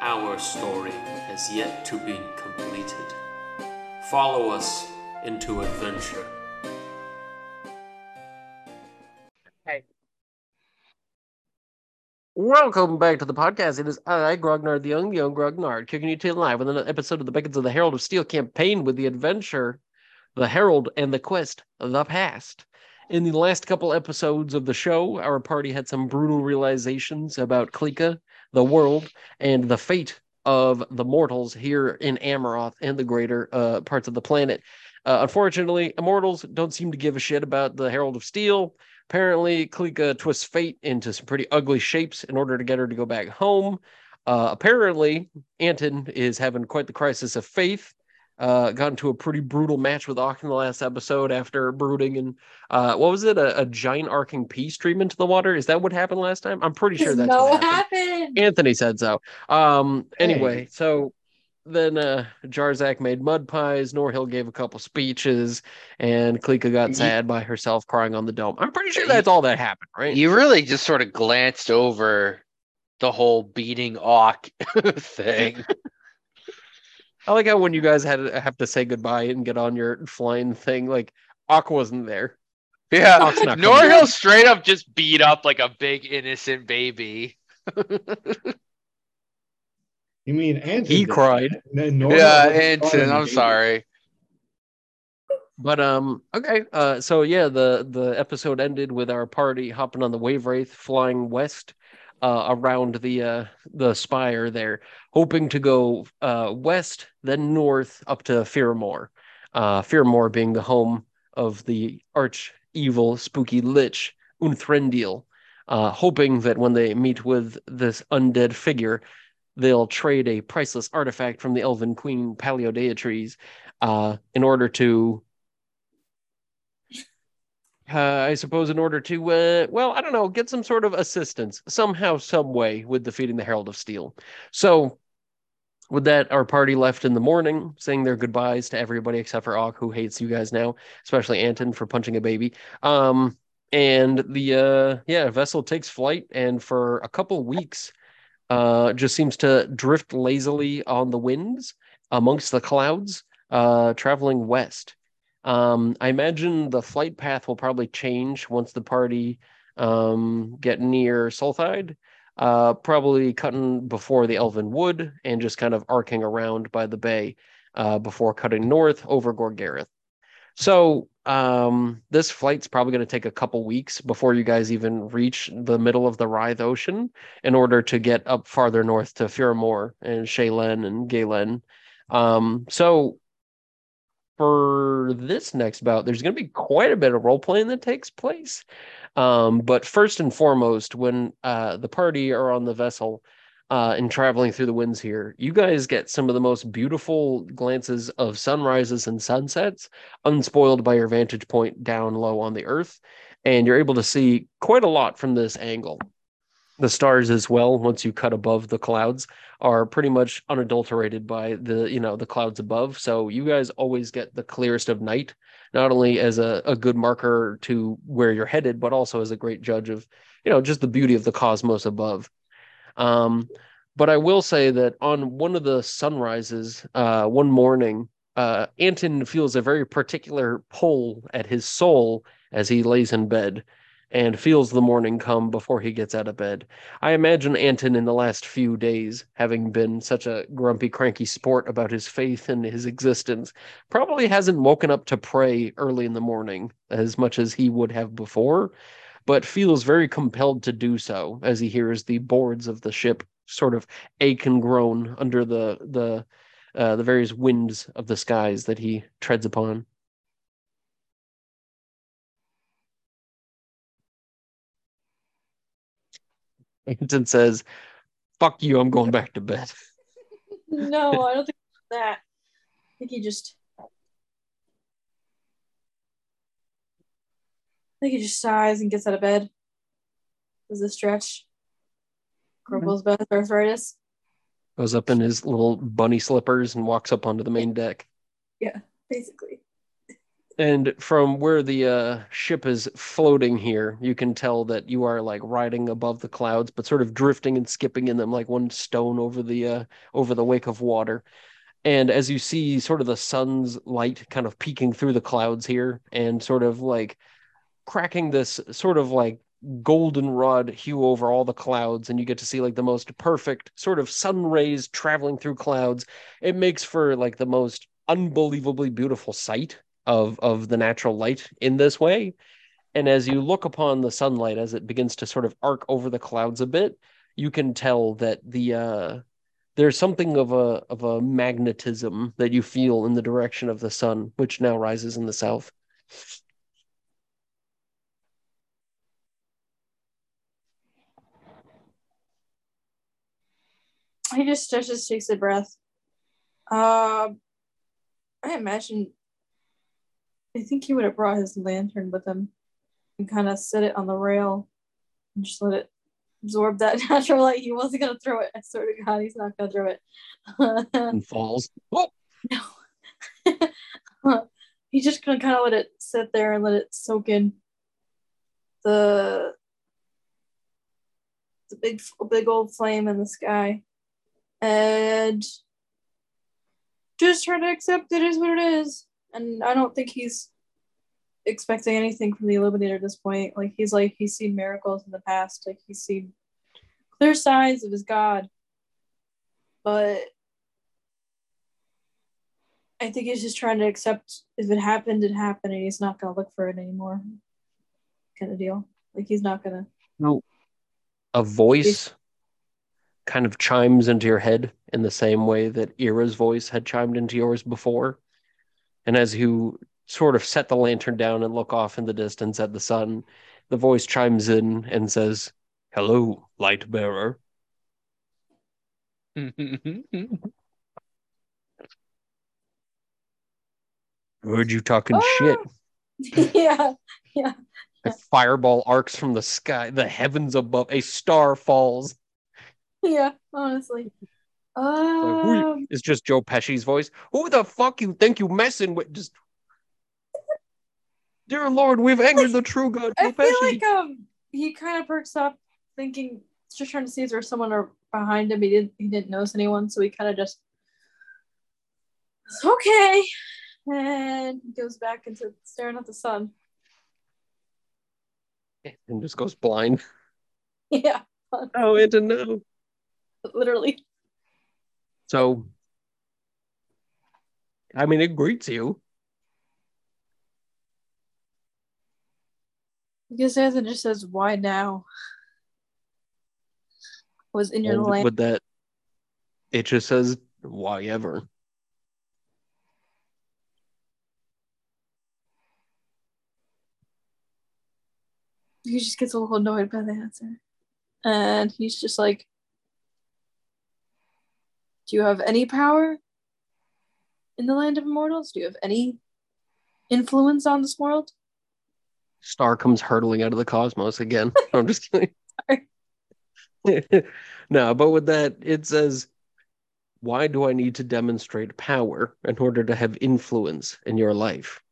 our story has yet to be completed. Follow us into adventure. Hey. Welcome back to the podcast. It is I, Grognard the Young, the Young Grognard, kicking you to live with another episode of the Beckons of the Herald of Steel campaign with the adventure, the Herald, and the quest, the past. In the last couple episodes of the show, our party had some brutal realizations about Klika, the world, and the fate of the mortals here in Amaroth and the greater uh, parts of the planet. Uh, unfortunately, immortals don't seem to give a shit about the Herald of Steel. Apparently, Klika twists fate into some pretty ugly shapes in order to get her to go back home. Uh, apparently, Anton is having quite the crisis of faith. Uh, got into a pretty brutal match with Auk in the last episode after brooding and uh, what was it? A, a, giant arcing pea stream into the water. Is that what happened last time? I'm pretty sure that's no what happened. happened. Anthony said so. Um, anyway, Hey. so then uh, Jarzak made mud pies. Norhill gave a couple speeches, and Klika got Ye- sad by herself crying on the dome. I'm pretty sure that's all that happened, right? You really just sort of glanced over the whole beating Auk thing. I like how when you guys had have to say goodbye and get on your flying thing, like Aqua wasn't there. Yeah, Auk's Norhill straight up just beat up like a big innocent baby. You mean Anton? He did cried. that. N- yeah, wasn't Anton, I'm me. sorry. But um, okay. Uh, so yeah, the the episode ended with our party hopping on the wave wraith, flying west, uh, around the uh the spire there, hoping to go uh west, then north up to Fearmore. Uh, Fearmore being the home of the arch evil spooky lich Unthrendiel. Uh, hoping that when they meet with this undead figure, they'll trade a priceless artifact from the Elven Queen Paleodeatres uh, in order to uh, I suppose in order to, uh, well, I don't know, get some sort of assistance somehow, some way with defeating the Herald of Steel. So, with that, our party left in the morning, saying their goodbyes to everybody except for Auk, who hates you guys now, especially Anton for punching a baby. Um, and the uh, yeah vessel takes flight, and for a couple weeks, uh, just seems to drift lazily on the winds amongst the clouds, uh, traveling west. Um, I imagine the flight path will probably change once the party um, get near Sulthide. Uh, probably cutting before the Elven Wood and just kind of arcing around by the bay uh, before cutting north over Gorgareth. So um, this flight's probably going to take a couple weeks before you guys even reach the middle of the Rythe Ocean in order to get up farther north to Firamore and Shaylen and Galen. Um, so for this next bout, there's going to be quite a bit of role playing that takes place. Um, but first and foremost, when uh, the party are on the vessel uh, and traveling through the winds here, you guys get some of the most beautiful glances of sunrises and sunsets, unspoiled by your vantage point down low on the earth. And you're able to see quite a lot from this angle. The stars as well, once you cut above the clouds, are pretty much unadulterated by the you know the clouds above. So you guys always get the clearest of night, not only as a, a good marker to where you're headed, but also as a great judge of you know just the beauty of the cosmos above. Um, but I will say that on one of the sunrises, uh, one morning, uh, Anton feels a very particular pull at his soul as he lays in bed. And feels the morning come before he gets out of bed. I imagine Anton in the last few days, having been such a grumpy, cranky sport about his faith and his existence, probably hasn't woken up to pray early in the morning as much as he would have before, but feels very compelled to do so as he hears the boards of the ship sort of ache and groan under the the uh, the various winds of the skies that he treads upon. Anton says, "Fuck you! I'm going back to bed." No, I don't think that. I think he just. I think he just sighs and gets out of bed. Does a stretch. Grumbles about mm-hmm. his arthritis. Goes up in his little bunny slippers and walks up onto the main deck. Yeah, basically. And from where the uh, ship is floating here, you can tell that you are like riding above the clouds, but sort of drifting and skipping in them like one stone over the uh, over the wake of water. And as you see sort of the sun's light kind of peeking through the clouds here and sort of like cracking this sort of like goldenrod hue over all the clouds, and you get to see like the most perfect sort of sun rays traveling through clouds. It makes for like the most unbelievably beautiful sight of of the natural light in this way. And as you look upon the sunlight as it begins to sort of arc over the clouds a bit, you can tell that the uh there's something of a of a magnetism that you feel in the direction of the sun, which now rises in the south. He just just takes a breath. Um, I imagine. I think he would have brought his lantern with him, and kind of set it on the rail, and just let it absorb that natural light. He wasn't gonna throw it. I swear to God, he's not gonna throw it. and falls. Oh, no. He's just gonna kind of let it sit there and let it soak in the the big big old flame in the sky and just try to accept it is what it is and i don't think he's expecting anything from the illuminator at this point like he's like he's seen miracles in the past like he's seen clear signs of his god but I think he's just trying to accept if it happened, it happened, and he's not gonna look for it anymore. Kind of deal. Like he's not gonna. no. A voice kind of chimes into your head in the same way that Ira's voice had chimed into yours before. And as you sort of set the lantern down and look off in the distance at the sun, the voice chimes in and says, Hello, light bearer. Heard you talking ah! shit. yeah, yeah. A fireball arcs from the sky, the heavens above, a star falls. Yeah, honestly. Who Um, It's just Joe Pesci's voice. Who the fuck you think you messing with? Just, dear Lord, we've angered the true God, Joe I feel Pesci. like um he kind of perks up, thinking just trying to see if there's someone or behind him. He didn't he didn't notice anyone, so he kind of just okay, and goes back into staring at the sun. and just goes blind. Yeah, Oh, and to know. literally. So, I mean, it greets you. Because it just says why now was in your And land. with that, it just says, why ever? he just gets a little annoyed by the answer. And he's just like, Do you have any power in the land of immortals? Do you have any influence on this world? Star comes hurtling out of the cosmos again. I'm just kidding. no, but with that, it says, why do I need to demonstrate power in order to have influence in your life?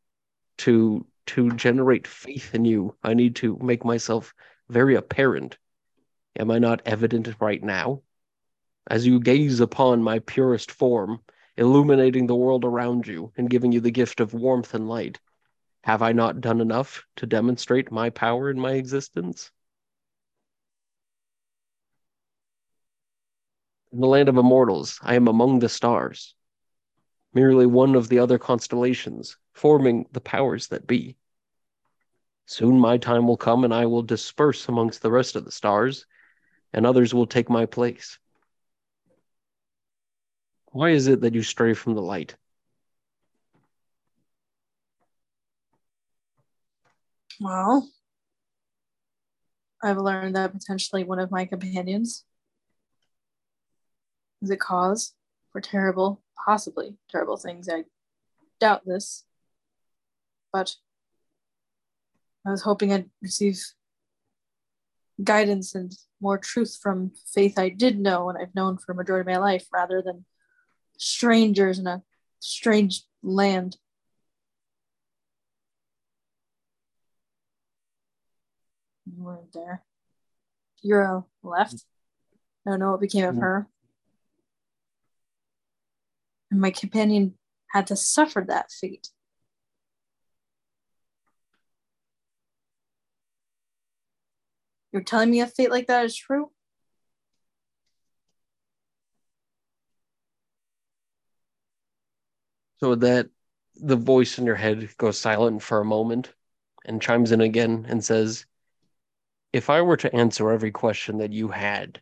To to generate faith in you, I need to make myself very apparent. Am I not evident right now? As you gaze upon my purest form, illuminating the world around you and giving you the gift of warmth and light, Have I not done enough to demonstrate my power in my existence? In the land of immortals, I am among the stars, merely one of the other constellations, forming the powers that be. Soon my time will come and I will disperse amongst the rest of the stars, and others will take my place. Why is it that you stray from the light? Well, I've learned that potentially one of my companions is a cause for terrible, possibly terrible things. I doubt this, but I was hoping I'd receive guidance and more truth from faith I did know and I've known for a majority of my life rather than strangers in a strange land. You weren't there. Euro uh, left. I don't know what became of her. And my companion had to suffer that fate. You're telling me a fate like that is true? So that the voice in your head goes silent for a moment and chimes in again and says, If I were to answer every question that you had,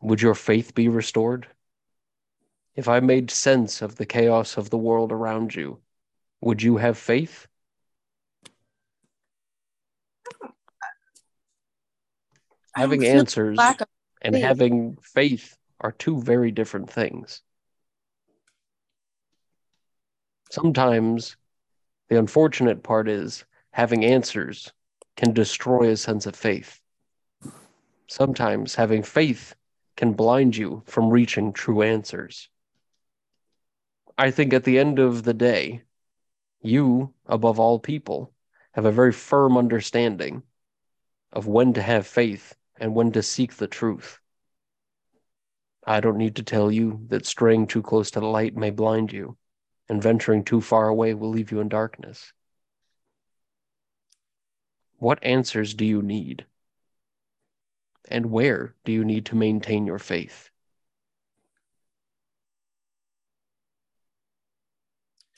would your faith be restored? If I made sense of the chaos of the world around you, would you have faith? Having answers and having faith are two very different things. Sometimes the unfortunate part is having answers can destroy a sense of faith. Sometimes having faith can blind you from reaching true answers. I think at the end of the day, you, above all people, have a very firm understanding of when to have faith and when to seek the truth. I don't need to tell you that straying too close to the light may blind you, and venturing too far away will leave you in darkness. What answers do you need? And where do you need to maintain your faith?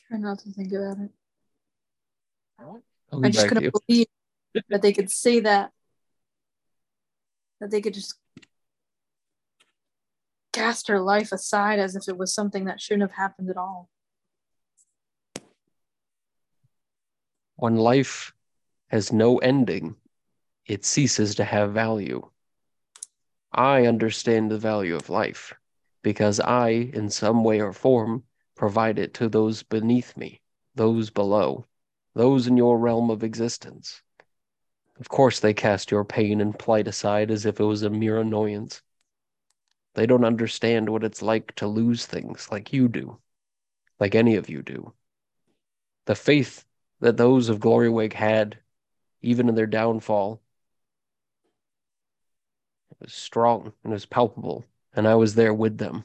Try not to think about it. I'll just couldn't believe that they could say that. That they could just cast her life aside as if it was something that shouldn't have happened at all. When life has no ending, it ceases to have value. I understand the value of life because I, in some way or form, provide it to those beneath me, those below, those in your realm of existence. Of course, they cast your pain and plight aside as if it was a mere annoyance. They don't understand what it's like to lose things like you do, like any of you do. The faith that those of Glorywig had, even in their downfall, was strong and was palpable, and I was there with them.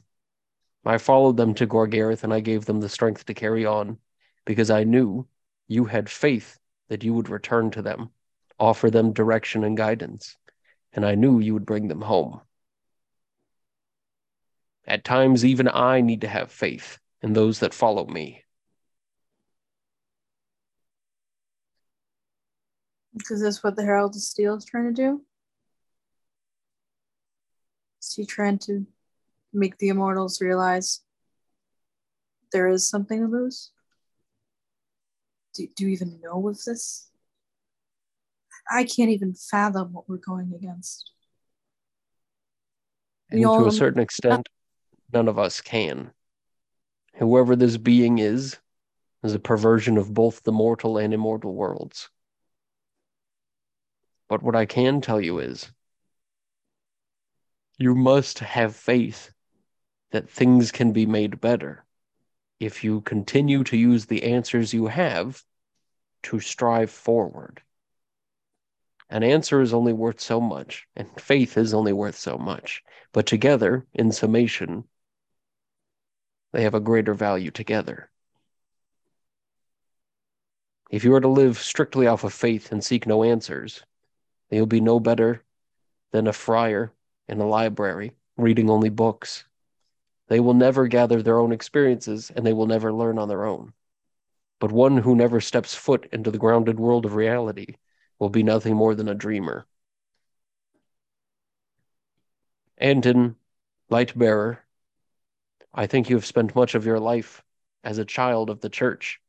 I followed them to Gorgareth and I gave them the strength to carry on because I knew you had faith that you would return to them, offer them direction and guidance, and I knew you would bring them home. At times, even I need to have faith in those that follow me. Is this what the Herald of Steel is trying to do? Is he trying to make the immortals realize there is something to lose? Do, do you even know of this? I can't even fathom what we're going against. And We to a certain extent, none of us can. Whoever this being is, is a perversion of both the mortal and immortal worlds. But what I can tell you is, you must have faith that things can be made better if you continue to use the answers you have to strive forward. An answer is only worth so much, and faith is only worth so much. But together, in summation, they have a greater value together. If you are to live strictly off of faith and seek no answers, then you'll be no better than a friar in a library reading only books. They will never gather their own experiences and they will never learn on their own. But one who never steps foot into the grounded world of reality will be nothing more than a dreamer. Anton, light bearer, I think you have spent much of your life as a child of the church,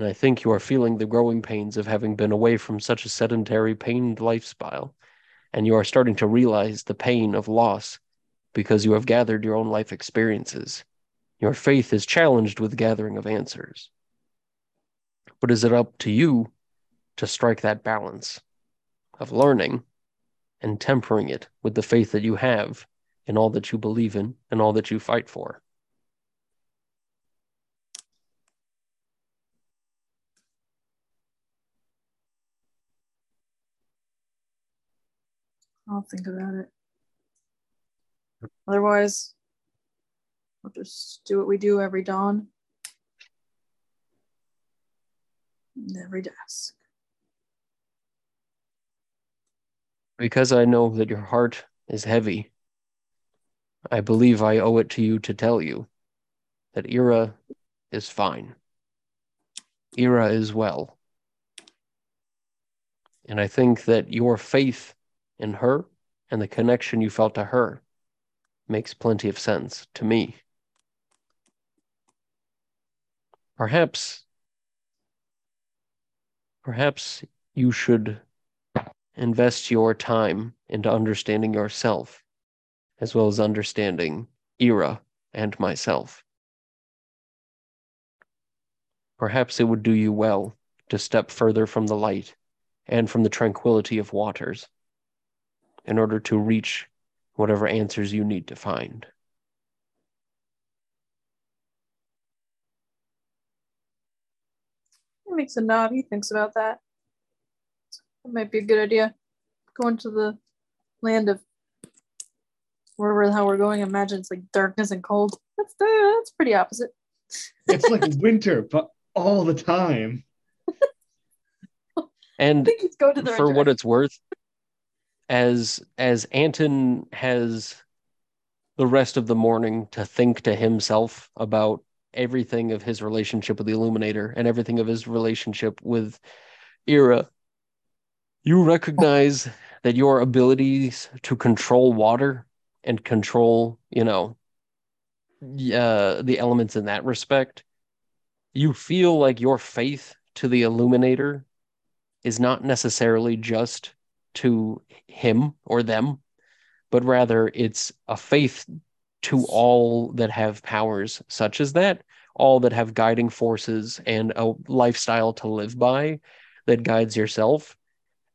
and I think you are feeling the growing pains of having been away from such a sedentary, pained lifestyle, and you are starting to realize the pain of loss because you have gathered your own life experiences. Your faith is challenged with gathering of answers. But is it up to you to strike that balance of learning and tempering it with the faith that you have in all that you believe in and all that you fight for? I'll think about it. Otherwise, we'll just do what we do every dawn. And every dusk. Because I know that your heart is heavy, I believe I owe it to you to tell you that Ira is fine. Ira is well. And I think that your faith in her and the connection you felt to her makes plenty of sense to me. Perhaps, perhaps you should invest your time into understanding yourself as well as understanding Ira and myself. Perhaps it would do you well to step further from the light and from the tranquility of waters in order to reach whatever answers you need to find. He makes a nod. He thinks about that. That might be a good idea. Going to the land of wherever the hell we're going. Imagine it's like darkness and cold. That's the, that's pretty opposite. It's like winter, but all the time. I And think he's going to the for what it's worth, as as Anton has the rest of the morning to think to himself about everything of his relationship with the Illuminator and everything of his relationship with Ira, you recognize that your abilities to control water and control, you know, uh, the elements in that respect, you feel like your faith to the Illuminator is not necessarily just to him or them, but rather it's a faith to all that have powers such as that, all that have guiding forces and a lifestyle to live by that guides yourself.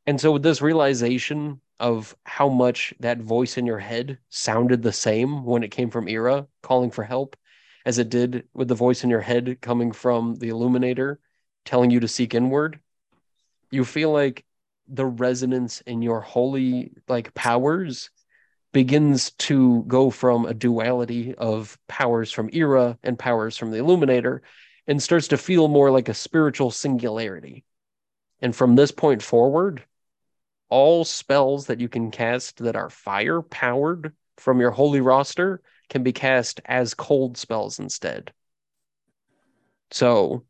And so, with this realization of how much that voice in your head sounded the same when it came from Ira calling for help as it did with the voice in your head coming from the Illuminator telling you to seek inward, you feel like the resonance in your holy like powers begins to go from a duality of powers from Ira and powers from the Illuminator and starts to feel more like a spiritual singularity. And from this point forward, all spells that you can cast that are fire powered from your holy roster can be cast as cold spells instead. So,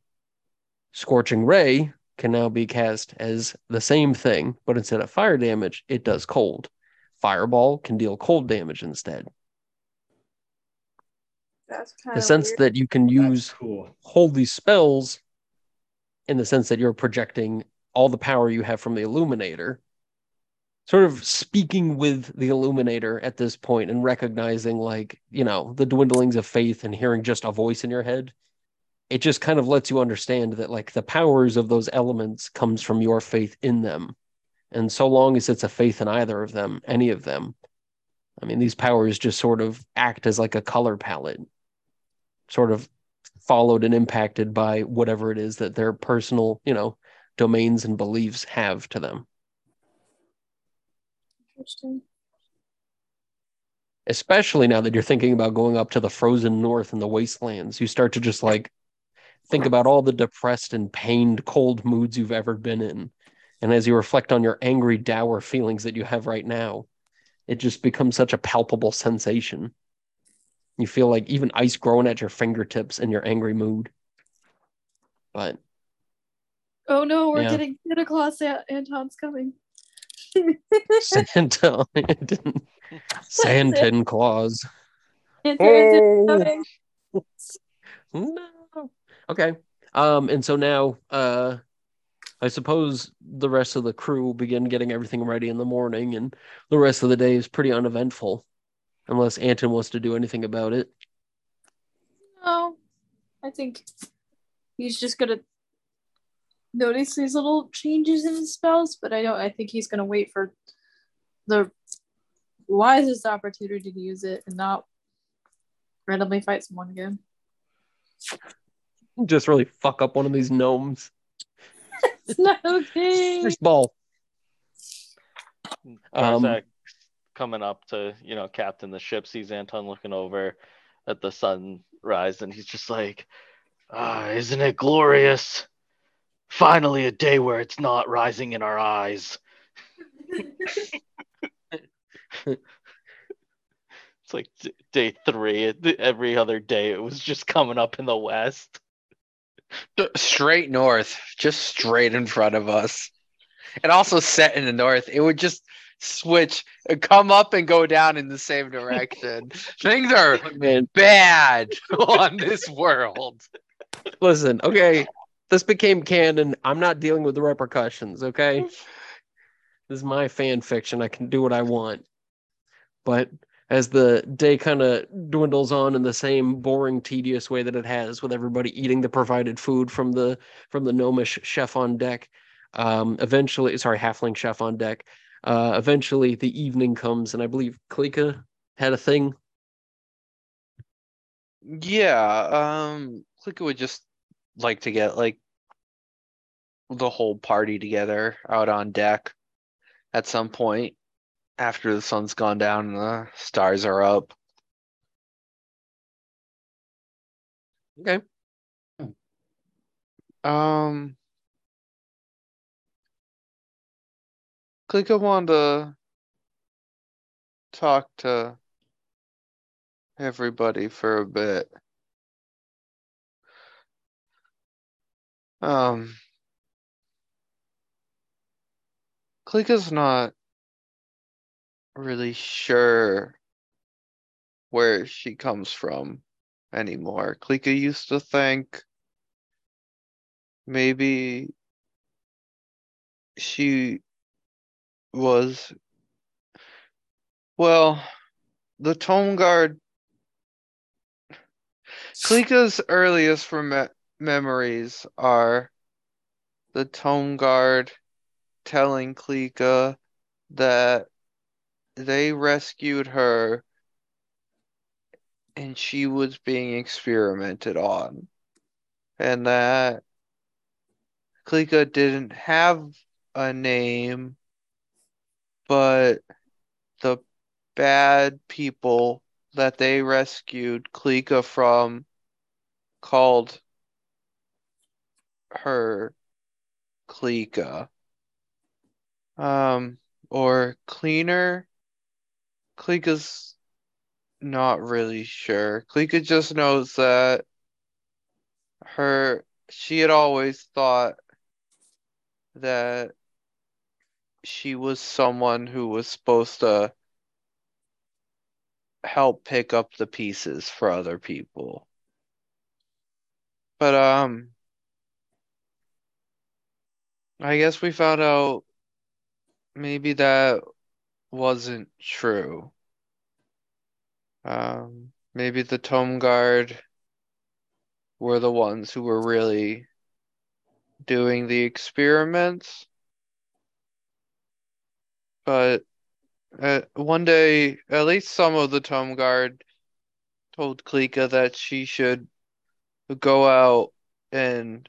Scorching Ray can now be cast as the same thing, but instead of fire damage, it does cold. Fireball can deal cold damage instead. That's kind The of sense weird. that you can use cool. holy spells in the sense that you're projecting all the power you have from the illuminator sort of speaking with the illuminator at this point and recognizing like you know the dwindlings of faith and hearing just a voice in your head it just kind of lets you understand that like the powers of those elements comes from your faith in them and so long as it's a faith in either of them any of them i mean these powers just sort of act as like a color palette sort of followed and impacted by whatever it is that their personal you know domains and beliefs have to them Interesting. especially now that you're thinking about going up to the frozen north and the wastelands you start to just like think about all the depressed and pained, cold moods you've ever been in. And as you reflect on your angry, dour feelings that you have right now, it just becomes such a palpable sensation. You feel like even ice growing at your fingertips in your angry mood. But Oh no, we're Yeah. getting Santa Claus. Anton's coming. Santa, Santa Claus. Santa's Oh. Okay. Um, and so now uh I suppose the rest of the crew begin getting everything ready in the morning and the rest of the day is pretty uneventful. Unless Anton wants to do anything about it. No, I think he's just gonna notice these little changes in his spells, but I don't. I think he's gonna wait for the wisest opportunity to use it and not randomly fight someone again. Just really fuck up one of these gnomes. It's not okay. First ball. Um, coming up to, you know, captain the ship, sees Anton looking over at the sunrise, and he's just like, ah, isn't it glorious? Finally, a day where it's not rising in our eyes. It's like d- day three. Every other day, it was just coming up in the west. Straight north, just straight in front of us. And also set in the north. It would just switch, come up and go down in the same direction. Things are man, bad on this world. listen, okay. This became canon. I'm not dealing with the repercussions, okay? This is my fan fiction. I can do what I want. But as the day kind of dwindles on in the same boring, tedious way that it has, with everybody eating the provided food from the from the gnomish chef on deck, um, eventually, sorry, halfling chef on deck. Uh, eventually, the evening comes, and I believe Klika had a thing. Yeah, um, Klika would just like to get like the whole party together out on deck at some point after the sun's gone down and the stars are up. Okay. Um, Klika wanted to talk to everybody for a bit. Um, Klika's not really sure where she comes from anymore. Klika used to think maybe she was well, the Tome Guard. Klika's earliest rem- memories are the Tome Guard telling Klika that they rescued her and she was being experimented on. And that Klika didn't have a name, but the bad people that they rescued Klika from called her Klika. Um, or cleaner. Klika's not really sure. Klika just knows that her she had always thought that she was someone who was supposed to help pick up the pieces for other people. But um I guess we found out maybe that wasn't true. Um maybe the Tome Guard were the ones who were really doing the experiments. But uh, one day, at least some of the Tome Guard told Klika that she should go out and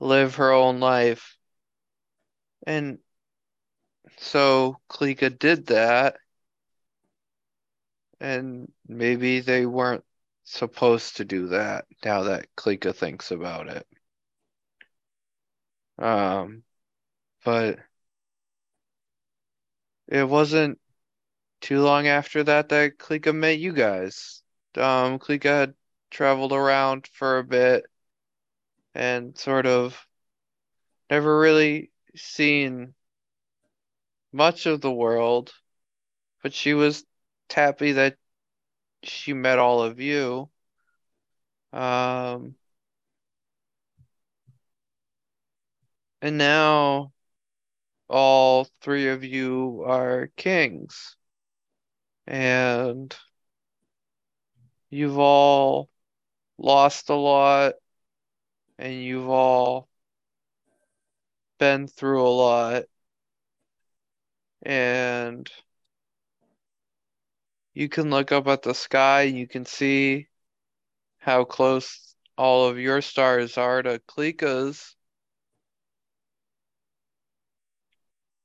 live her own life. And so Klika did that. And maybe they weren't supposed to do that now that Klika thinks about it. Um, but it wasn't too long after that that Klika met you guys. Um, Klika had traveled around for a bit and sort of never really seen much of the world, but she was happy that she met all of you. Um, and now all three of you are kings. And you've all lost a lot, and you've all been through a lot. And you can look up at the sky, you can see how close all of your stars are to Klika's.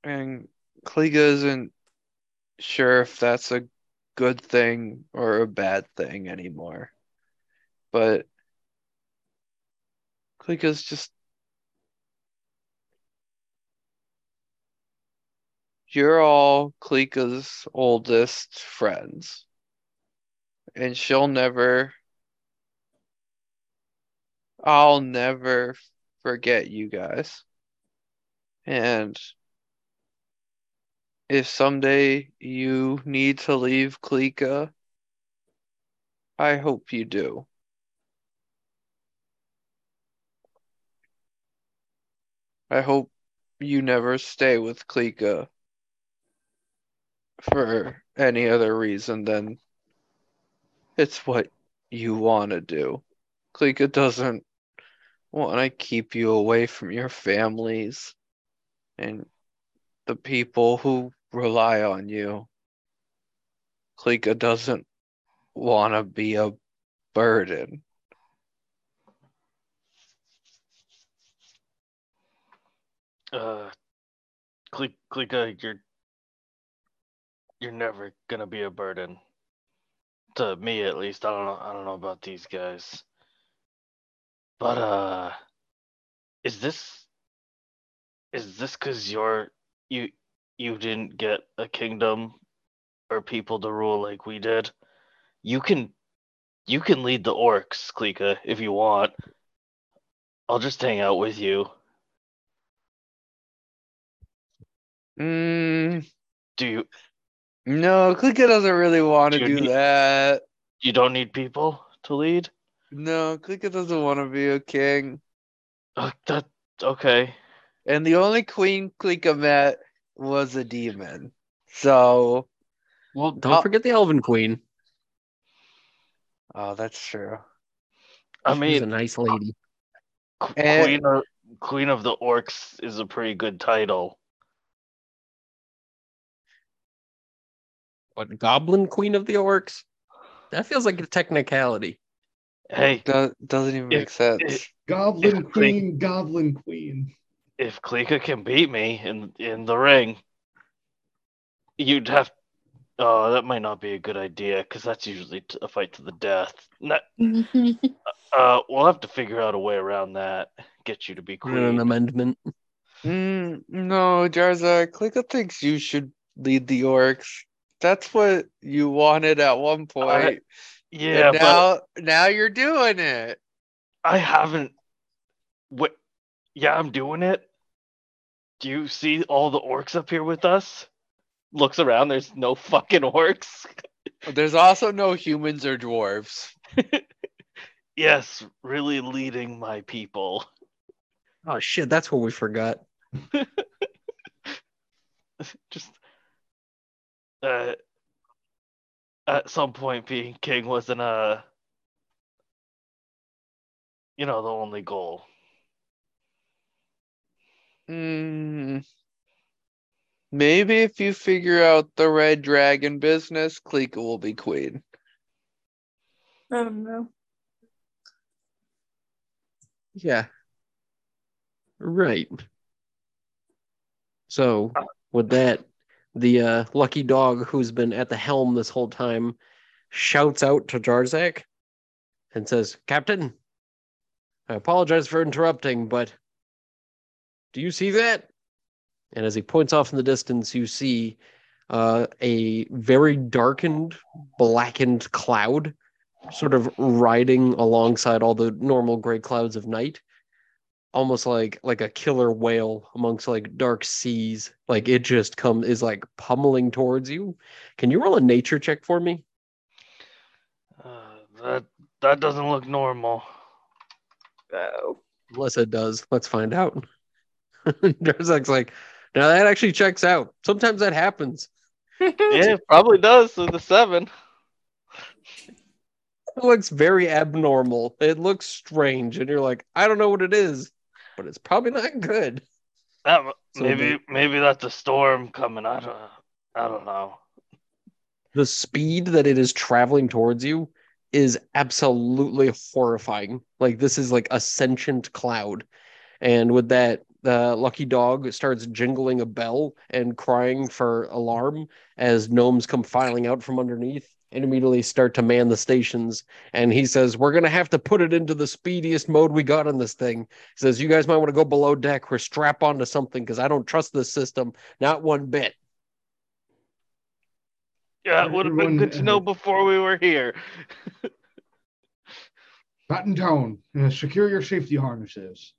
And Klika isn't sure if that's a good thing or a bad thing anymore. But Klika's just you're all Klika's oldest friends. And she'll never I'll never forget you guys. And if someday you need to leave Klika, I hope you do. I hope you never stay with Klika for any other reason than it's what you want to do. Klika doesn't want to keep you away from your families and the people who rely on you. Klika doesn't want to be a burden. Uh, Klika, you're you're never gonna be a burden to me, at least. I don't know. I don't know about these guys, but uh, is this is this because you're you you didn't get a kingdom or people to rule like we did? You can you can lead the orcs, Klika, if you want. I'll just hang out with you. Mm, Do you no, Klika doesn't really want to Do do need- that. you don't need people to lead? No, Klika doesn't want to be a king. Uh, that okay. And the only queen Klika met was a demon. So, Well, don't Uh, forget the Elven Queen. oh, that's true. I She's mean, a nice lady. Qu-. Queen of Queen of the Orcs is a pretty good title. What Goblin Queen of the Orcs? That feels like a technicality. Hey, Do- doesn't even If- make sense. if- Goblin If- Queen, Goblin Queen. if Klika can beat me in in the ring, you'd have. Oh, that might not be a good idea because that's usually a fight to the death. Not, uh, we'll have to figure out a way around that. Get you to be Put in an amendment. Mm, no, Jarza, Klika thinks you should lead the orcs. That's what you wanted at one point. Yeah, and but now now you're doing it. I haven't. What? Yeah, I'm doing it. Do you see all the orcs up here with us? Looks around. There's no fucking orcs. There's also no humans or dwarves. yes, really leading my people. Oh shit, that's what we forgot. Just uh, at some point, being king wasn't a. You know, the only goal. Mm, maybe if you figure out the red dragon business, Klika will be queen. I don't know. Yeah. Right. So with that, the uh, lucky dog who's been at the helm this whole time shouts out to Jarzak. and says, Captain, I apologize for interrupting, but do you see that? And as he points off in the distance, you see uh, a very darkened, blackened cloud sort of riding alongside all the normal gray clouds of night almost like like a killer whale amongst like dark seas. Like it just come is like pummeling towards you. Can you roll a nature check for me? Uh, that that doesn't look normal. Oh. unless it does. Let's find out. Darzak's like now that actually checks out. Sometimes that happens. Yeah, it probably does with the seven. it looks very abnormal. It looks strange and you're like i don't know what it is but it's probably not good That, So maybe the- maybe that's a storm coming. I don't I don't know. the speed that it is traveling towards you is absolutely horrifying. Like this is like a sentient cloud. And with that, the lucky dog starts jingling a bell and crying for alarm as gnomes come filing out from underneath and immediately start to man the stations. And he says, We're gonna have to put it into the speediest mode we got on this thing. He says, You guys might want to go below deck or strap onto something because I don't trust this system, not one bit. Yeah, it would have been good to know before we were here. Button down. Uh, secure your safety harnesses.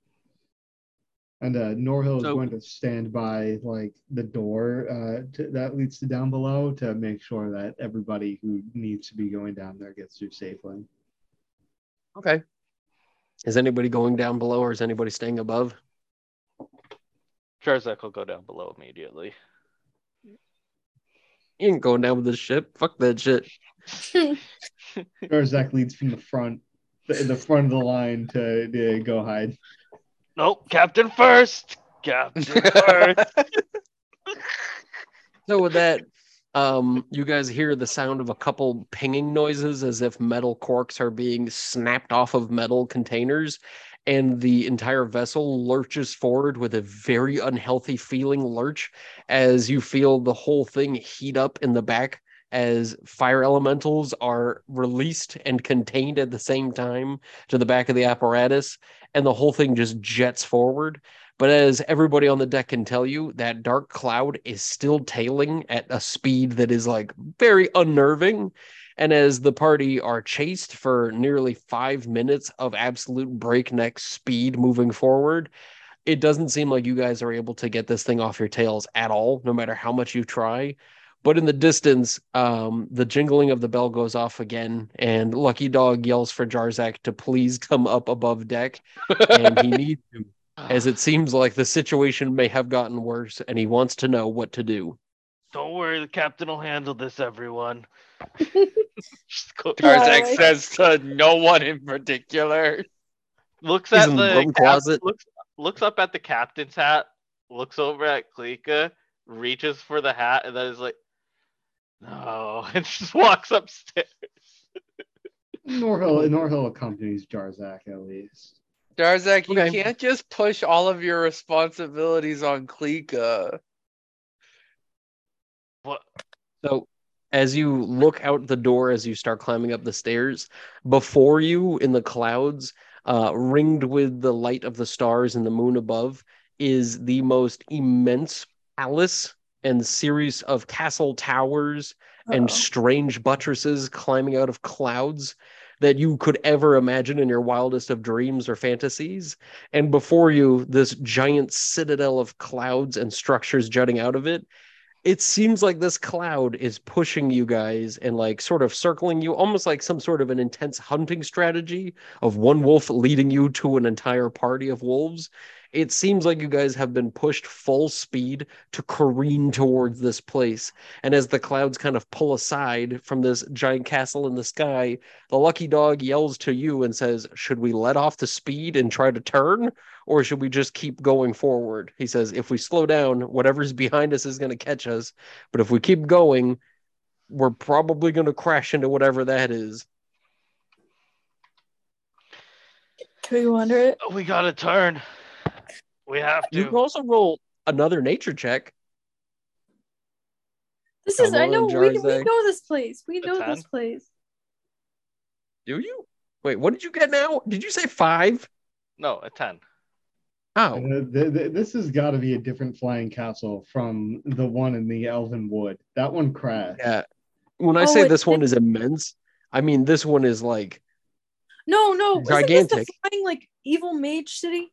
And uh, Norhill is So- going to stand by like the door uh, to, that leads to down below to make sure that everybody who needs to be going down there gets through safely. Okay. Is anybody going down below or is anybody staying above? Jarzak will go down below immediately. You ain't going down with this ship. Fuck that shit. Zack leads from the front, the, the front of the line to, to go hide. Nope, Captain first. Captain first. So with that, um, you guys hear the sound of a couple pinging noises as if metal corks are being snapped off of metal containers, and the entire vessel lurches forward with a very unhealthy feeling lurch as you feel the whole thing heat up in the back as fire elementals are released and contained at the same time to the back of the apparatus, and the whole thing just jets forward. But as everybody on the deck can tell you, that dark cloud is still tailing at a speed that is like very unnerving. And as the party are chased for nearly five minutes of absolute breakneck speed moving forward, it doesn't seem like you guys are able to get this thing off your tails at all, no matter how much you try. But in the distance, um, the jingling of the bell goes off again, and Lucky Dog yells for Jarzak to please come up above deck, and he needs to as it seems like the situation may have gotten worse and he wants to know what to do. Don't worry, the captain will handle this, everyone. Just go- Tarzak Tarzak says to no one in particular. looks He's at in the the closet. looks looks up at the captain's hat, looks over at Klika, reaches for the hat, and then is like, "No," and just walks upstairs. Norhill, Norhill accompanies Jarzak at least. Darzak, you Okay. can't just push all of your responsibilities on Klika. What? So, as you look out the door as you start climbing up the stairs, before you in the clouds, uh, ringed with the light of the stars and the moon above, is the most immense palace and series of castle towers and Uh-oh. strange buttresses climbing out of clouds that you could ever imagine in your wildest of dreams or fantasies. And before you, this giant citadel of clouds and structures jutting out of it. It seems like this cloud is pushing you guys and like sort of circling you, almost like some sort of an intense hunting strategy of one wolf leading you to an entire party of wolves. It seems like you guys have been pushed full speed to careen towards this place. And as the clouds kind of pull aside from this giant castle in the sky, the lucky dog yells to you and says, Should we let off the speed and try to turn? Or should we just keep going forward? He says, If we slow down, whatever's behind us is going to catch us. But if we keep going, we're probably going to crash into whatever that is. Can we wonder it? We gotta turn. We have to. You can also roll another nature check. This Come is I know we, we know this place. We know this place. Do you? Wait, what did you get now? Did you say five? No, a ten. Oh, Uh, th- th- this has got to be a different flying castle from the one in the Elven Wood. That one crashed. yeah. When I Oh, say this one is immense, I mean this one is like No, no. Isn't this Gigantic. the flying like evil mage city?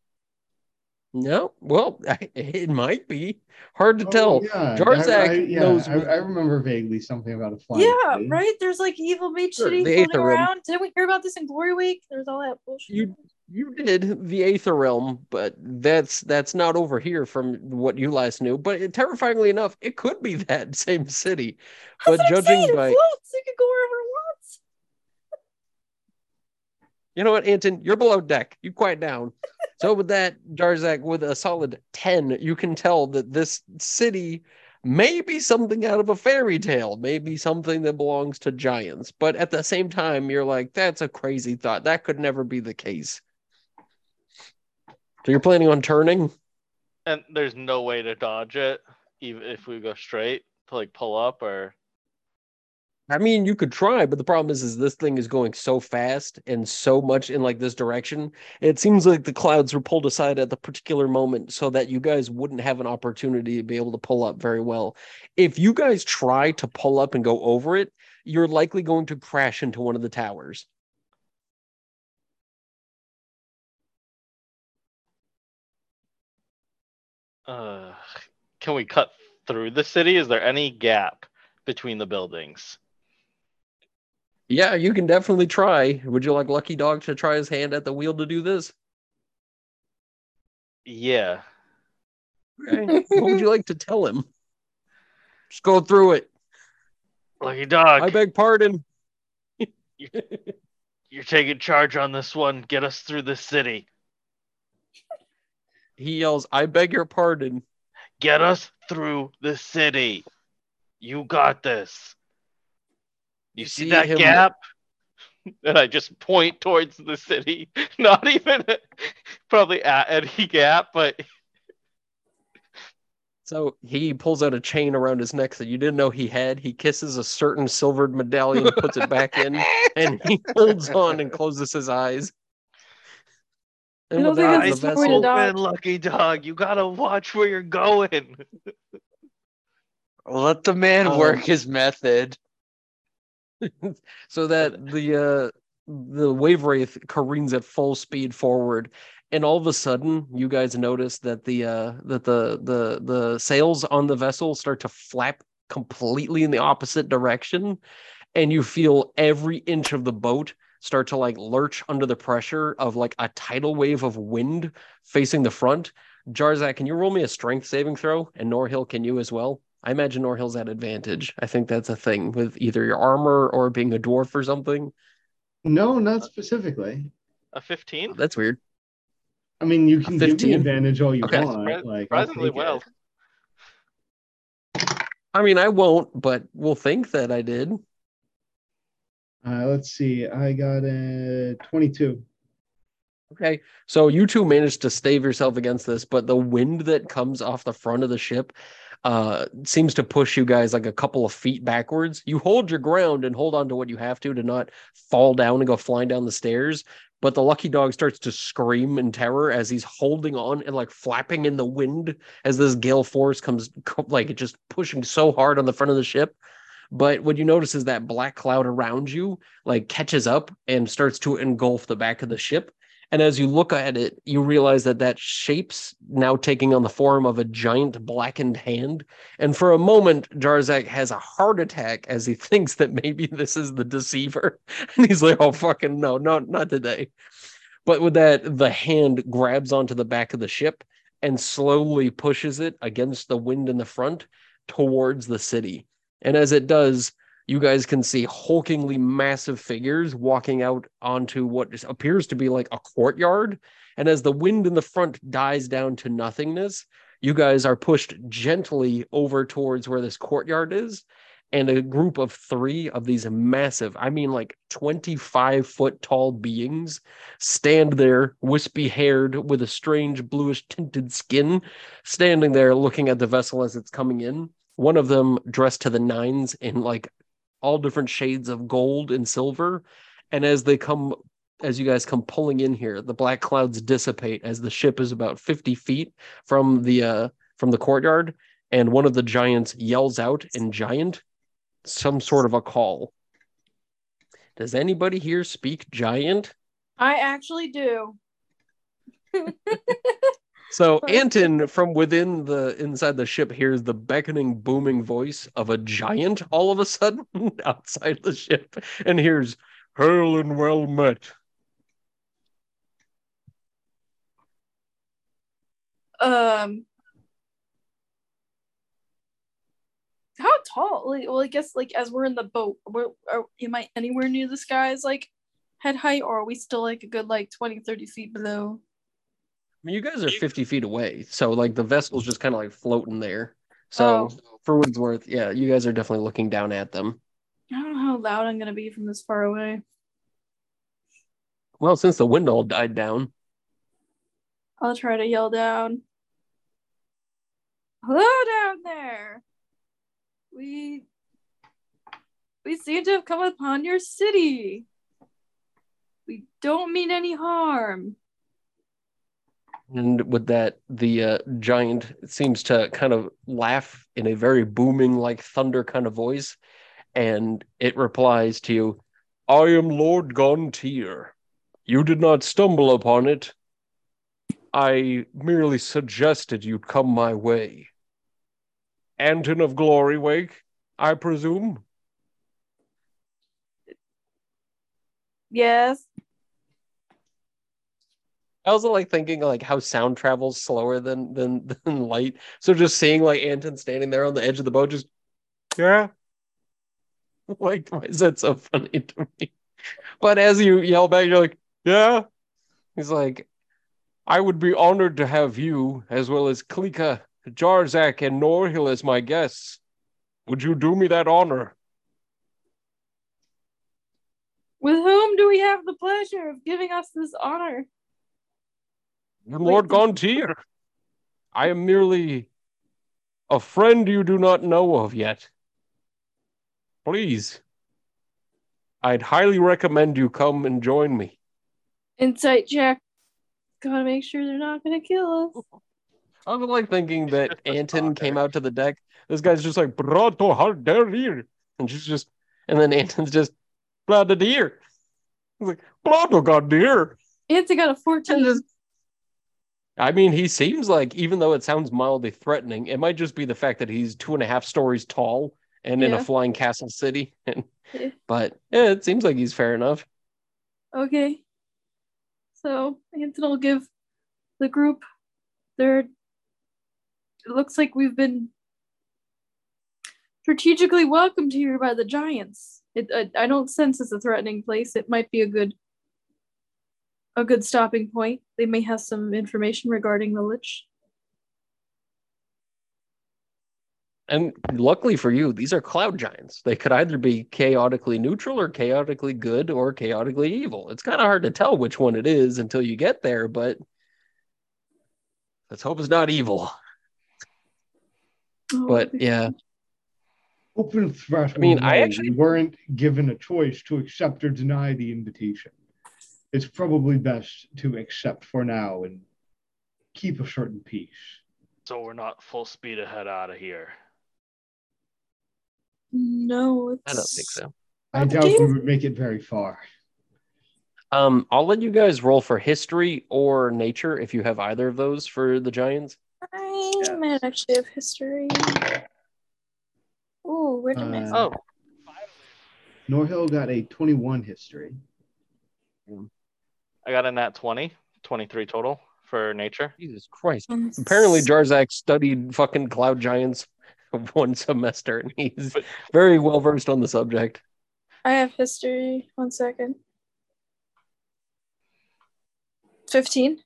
No. Well, it might be hard to Oh, tell. yeah, Jarzak I, I, yeah, knows- I, I remember vaguely something about a flying. yeah, city. right. There's like evil mage Sure, city floating Aether Realm. around. Didn't we hear about this in Glory Week? There's all that bullshit. You you did the Aether Realm, but that's that's not over here from what you last knew. But it, terrifyingly enough, it could be that same city. But That's what judging saying, by floats. It could go wherever it wants. You know what, Anton? You're below deck. You quiet down. so with that, Jarzak, with a solid 10, you can tell that this city may be something out of a fairy tale, maybe something that belongs to giants. But at the same time, you're like, that's a crazy thought. That could never be the case. So you're planning on turning? And there's no way to dodge it, even if we go straight to like pull up or I mean, you could try, but the problem is, is this thing is going so fast and so much in like this direction. It seems like the clouds were pulled aside at the particular moment so that you guys wouldn't have an opportunity to be able to pull up very well. If you guys try to pull up and go over it, you're likely going to crash into one of the towers. uh can we cut through the city? Is there any gap between the buildings? Yeah, you can definitely try. Would you like Lucky Dog to try his hand at the wheel to do this? Yeah. Okay. what would you like to tell him? Just go through it. Lucky dog, I beg pardon. you're taking charge on this one. Get us through the city. He yells, I beg your pardon. Get us through the city. You got this. You, You see, see that him- gap? And I just point towards the city. Not even probably at any gap, but So he pulls out a chain around his neck that you didn't know he had. He kisses a certain silvered medallion, puts it back in, and he holds on and closes his eyes. And I don't think that's the the way vessel, open, lucky dog. You gotta watch where you're going. Let the man Um, work his method. so that the uh the wave wraith careens at full speed forward and all of a sudden you guys notice that the uh that the the the sails on the vessel start to flap completely in the opposite direction and you feel every inch of the boat start to like lurch under the pressure of like a tidal wave of wind facing the front. Jarzak can you roll me a strength saving throw? And norhill can you as well I imagine Norhill's at advantage. I think that's a thing with either your armor or being a dwarf or something. No, not specifically. A 15? That's weird. I mean, you can give 15? me advantage all you Okay. want. Surpri- Like, I'll Surprisingly well. it. I mean, I won't, but we'll think that I did. Uh, let's see. I got a 22. Okay. So you two managed to stave yourself against this, but the wind that comes off the front of the ship uh seems to push you guys like a couple of feet backwards. You hold your ground and hold on to what you have to to not fall down and go flying down the stairs. But the lucky dog starts to scream in terror as he's holding on and like flapping in the wind as this gale force comes co- like just pushing so hard on the front of the ship. But what you notice is that black cloud around you like catches up and starts to engulf the back of the ship. And as you look at it, you realize that that shape's now taking on the form of a giant blackened hand. And for a moment, Jarzak has a heart attack as he thinks that maybe this is the deceiver. And he's like, oh, fucking no, no, not today. But with that, the hand grabs onto the back of the ship and slowly pushes it against the wind in the front towards the city. And as it does, you guys can see hulkingly massive figures walking out onto what appears to be like a courtyard. And as the wind in the front dies down to nothingness, you guys are pushed gently over towards where this courtyard is. And a group of three of these massive, I mean, like 25 foot tall beings stand there, wispy haired, with a strange bluish tinted skin, standing there looking at the vessel as it's coming in. One of them dressed to the nines in like all different shades of gold and silver. And as they come as you guys come pulling in here, the black clouds dissipate as the ship is about 50 feet from the uh from the courtyard, and one of the giants yells out in giant some sort of a call. Does anybody here speak giant? I actually do. So Anton from within the inside the ship hears the beckoning, booming voice of a giant all of a sudden outside the ship and hears, Hail and well met. Um. How tall? Like, well, I guess like as we're in the boat, we're are, am I anywhere near the sky's like head height, or are we still like a good like 20, 30 feet below? I mean, you guys are 50 feet away. So like the vessel's just kind of like floating there. So oh. for what it's worth, yeah, you guys are definitely looking down at them. I don't know how loud I'm gonna be from this far away. Well, since the wind all died down, I'll try to yell down. Hello down there. We we seem to have come upon your city. We don't mean any harm. And with that, the uh, giant seems to kind of laugh in a very booming, like thunder kind of voice. And it replies to you, I am Lord Gontier. You did not stumble upon it. I merely suggested you'd come my way. Anton of Glory Wake, I presume? Yes. I also like thinking like how sound travels slower than than than light. So just seeing like Anton standing there on the edge of the boat, just yeah. Like, why is that so funny to me? But as you yell back, you're like, yeah. He's like, I would be honored to have you, as well as Klika, Jarzak, and Norhill as my guests. Would you do me that honor? With whom do we have the pleasure of giving us this honor? Lord Gontier. I am merely a friend you do not know of yet. Please. I'd highly recommend you come and join me. Insight check. Gotta make sure they're not gonna kill us. I was like thinking that Anton came out to the deck. This guy's just like, Brato Harderir. And she's just, and then Anton's just, Blood of deer. He's like, Brato God deer. Anton got a And just, I mean, he seems like, even though it sounds mildly threatening, it might just be the fact that he's two and a half stories tall and in a flying castle city. And, Yeah. but yeah, it seems like he's fair enough. Okay. So Anton will give the group their. It looks like we've been strategically welcomed here by the giants. It, I, I don't sense it's a threatening place. It might be a good, a good stopping point. They may have some information regarding the lich. And luckily for you, these are cloud giants. They could either be chaotically neutral or chaotically good or chaotically evil. It's kind of hard to tell which one it is until you get there, but let's hope it's not evil. Oh, But yeah, Open threat. I mean, I actually- weren't given a choice to accept or deny the invitation. It's probably best to accept for now and keep a certain peace. So we're not full speed ahead out of here. no, it's. I don't think so. I doubt we would make it very far. Um, I'll let you guys roll for history or nature if you have either of those for the giants. I might actually have history. Oh, where did my Uh, Oh, Norhill got a 21 history. I got a nat 20, 23 total for nature. Jesus Christ. Apparently Jarzak studied fucking cloud giants one semester and he's But- very well versed on the subject. I have history. One second. 15.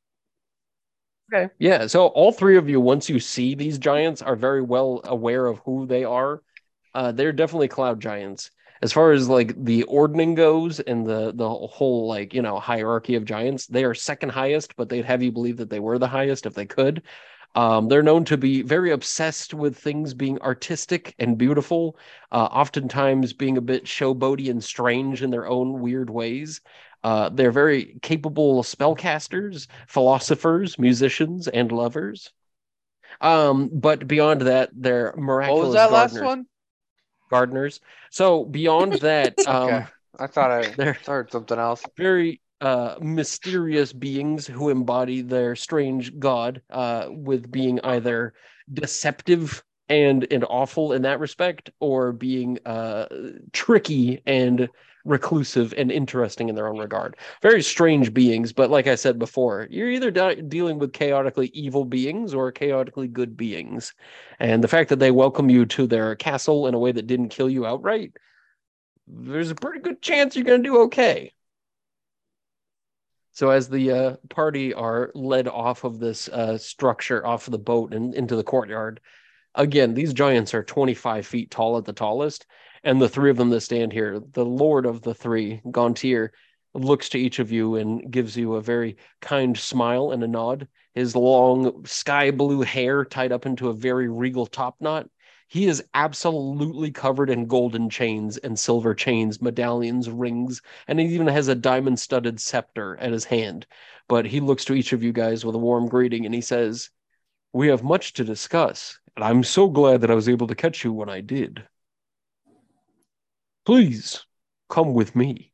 Okay. Yeah. So all three of you, once you see these giants, are very well aware of who they are. Uh, they're definitely cloud giants. As far as like the ordning goes and the the whole like you know hierarchy of giants, they are second highest, but they'd have you believe that they were the highest if they could. Um, they're known to be very obsessed with things being artistic and beautiful, uh, oftentimes being a bit showboaty and strange in their own weird ways. Uh, they're very capable spellcasters, philosophers, musicians, and lovers. Um, but beyond that, they're miraculous What was that last one? Gardeners. So beyond that, um, Okay. I thought I they're heard something else. very uh, mysterious beings who embody their strange god, uh, with being either deceptive and and awful in that respect, or being uh, tricky and reclusive and interesting in their own regard. Very strange beings, but like I said before, you're either de- dealing with chaotically evil beings or chaotically good beings. And the fact that they welcome you to their castle in a way that didn't kill you outright, there's a pretty good chance you're going to do okay. So as the uh, party are led off of this uh, structure, off of the boat and into the courtyard, again, these giants are 25 feet tall at the tallest, and the three of them that stand here, the lord of the three, Gontier, looks to each of you and gives you a very kind smile and a nod. His long sky blue hair tied up into a very regal top knot. He is absolutely covered in golden chains and silver chains, medallions, rings, and he even has a diamond studded scepter at his hand. But he looks to each of you guys with a warm greeting and he says, We have much to discuss, and I'm so glad that I was able to catch you when I did. Please come with me.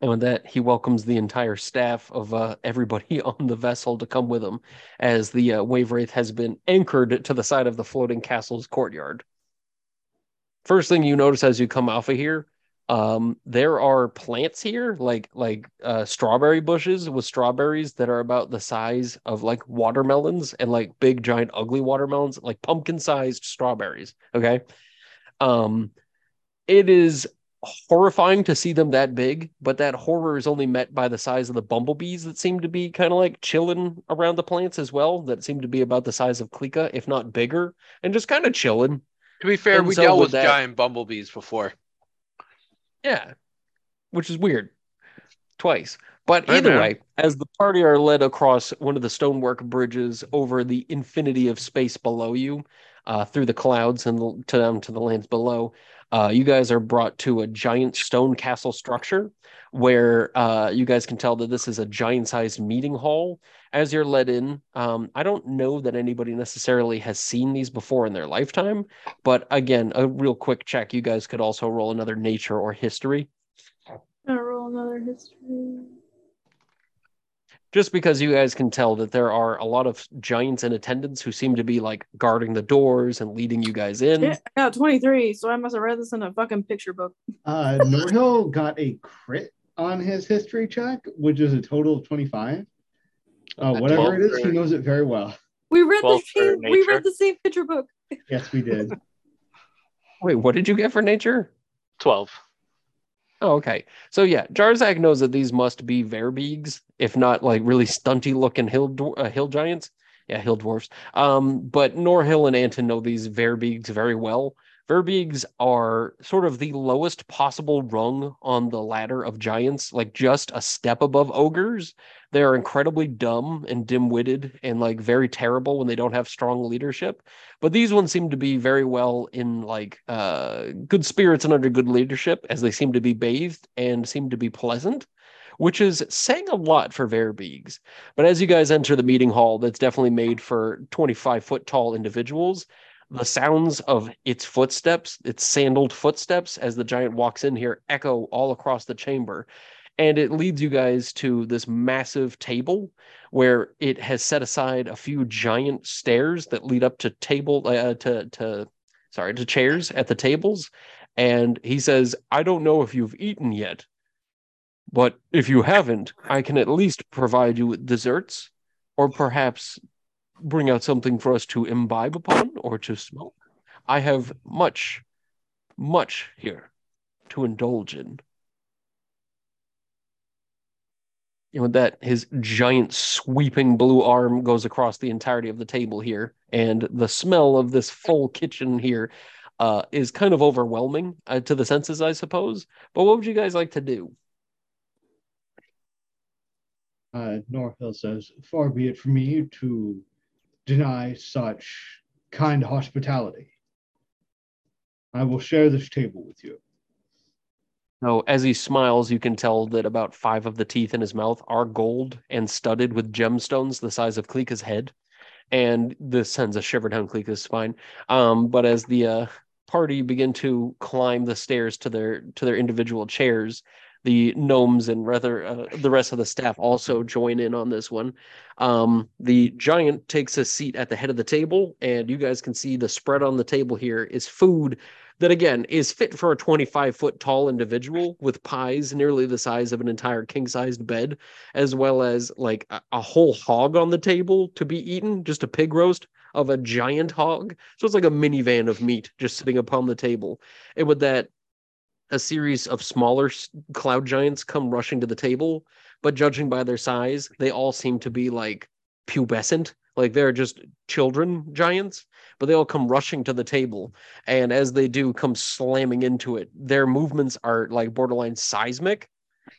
And with that, he welcomes the entire staff of uh, everybody on the vessel to come with him, as the uh, wave wraith has been anchored to the side of the floating castle's courtyard. First thing you notice as you come off of here, um, there are plants here, like like uh, strawberry bushes with strawberries that are about the size of like watermelons and like big giant ugly watermelons, like pumpkin sized strawberries. Okay, um, it is horrifying to see them that big, but that horror is only met by the size of the bumblebees that seem to be kind of like chilling around the plants as well, that seem to be about the size of Klika, if not bigger, and just kind of chilling. To be fair, And we so dealt with that- giant bumblebees before. Yeah, which is weird. Twice. But either way, as the party are led across one of the stonework bridges over the infinity of space below you, uh, through the clouds and to down to the lands below, uh, you guys are brought to a giant stone castle structure where uh, you guys can tell that this is a giant sized meeting hall. As you're led in, um, I don't know that anybody necessarily has seen these before in their lifetime, but again, a real quick check. You guys could also roll another nature or history. Gonna roll another history. Just because you guys can tell that there are a lot of giants in attendance who seem to be like guarding the doors and leading you guys in. Yeah, I got 23, so I must have read this in a fucking picture book. Uh, Norhill got a crit on his history check, which is a total of 25. Uh, whatever it is, he knows it very well. We read the same, we read the same picture book. Yes, we did. Wait, what did you get for nature? 12. Oh, okay. So yeah, Jarzak knows that these must be Verbeegs, if not like really stunty looking hill uh, hill giants. Yeah, hill dwarfs. Um, but Norhill and Anton know these Verbeegs very well. Verbeegs are sort of the lowest possible rung on the ladder of giants, like just a step above ogres. They are incredibly dumb and dim-witted and like very terrible when they don't have strong leadership. But these ones seem to be very well in like uh good spirits and under good leadership as they seem to be bathed and seem to be pleasant, which is saying a lot for Verbeegs. But as you guys enter the meeting hall, that's definitely made for 25 foot tall individuals. The sounds of its footsteps, its sandaled footsteps as the giant walks in here, echo all across the chamber. And it leads you guys to this massive table where it has set aside a few giant stairs that lead up to table uh, to to sorry to chairs at the tables and he says i don't know if you've eaten yet but if you haven't i can at least provide you with desserts or perhaps bring out something for us to imbibe upon or to smoke i have much much here to indulge in and with that, his giant sweeping blue arm goes across the entirety of the table here, and the smell of this full kitchen here uh, is kind of overwhelming uh, to the senses, I suppose. But what would you guys like to do? Uh, Norhill says, Far be it from me to deny such kind hospitality. I will share this table with you. So as he smiles, you can tell that about five of the teeth in his mouth are gold and studded with gemstones the size of Klika's head. And this sends a shiver down Klika's spine. Um, but as the uh, party begin to climb the stairs to their to their individual chairs, the gnomes and rather uh, the rest of the staff also join in on this one. Um, the giant takes a seat at the head of the table, and you guys can see the spread on the table here is food that again is fit for a 25 foot tall individual with pies nearly the size of an entire king sized bed, as well as like a, a whole hog on the table to be eaten, just a pig roast of a giant hog. So it's like a minivan of meat just sitting upon the table. And with that, a series of smaller cloud giants come rushing to the table, but judging by their size, they all seem to be like pubescent, like they're just children giants, but they all come rushing to the table. And as they do, come slamming into it. Their movements are like borderline seismic.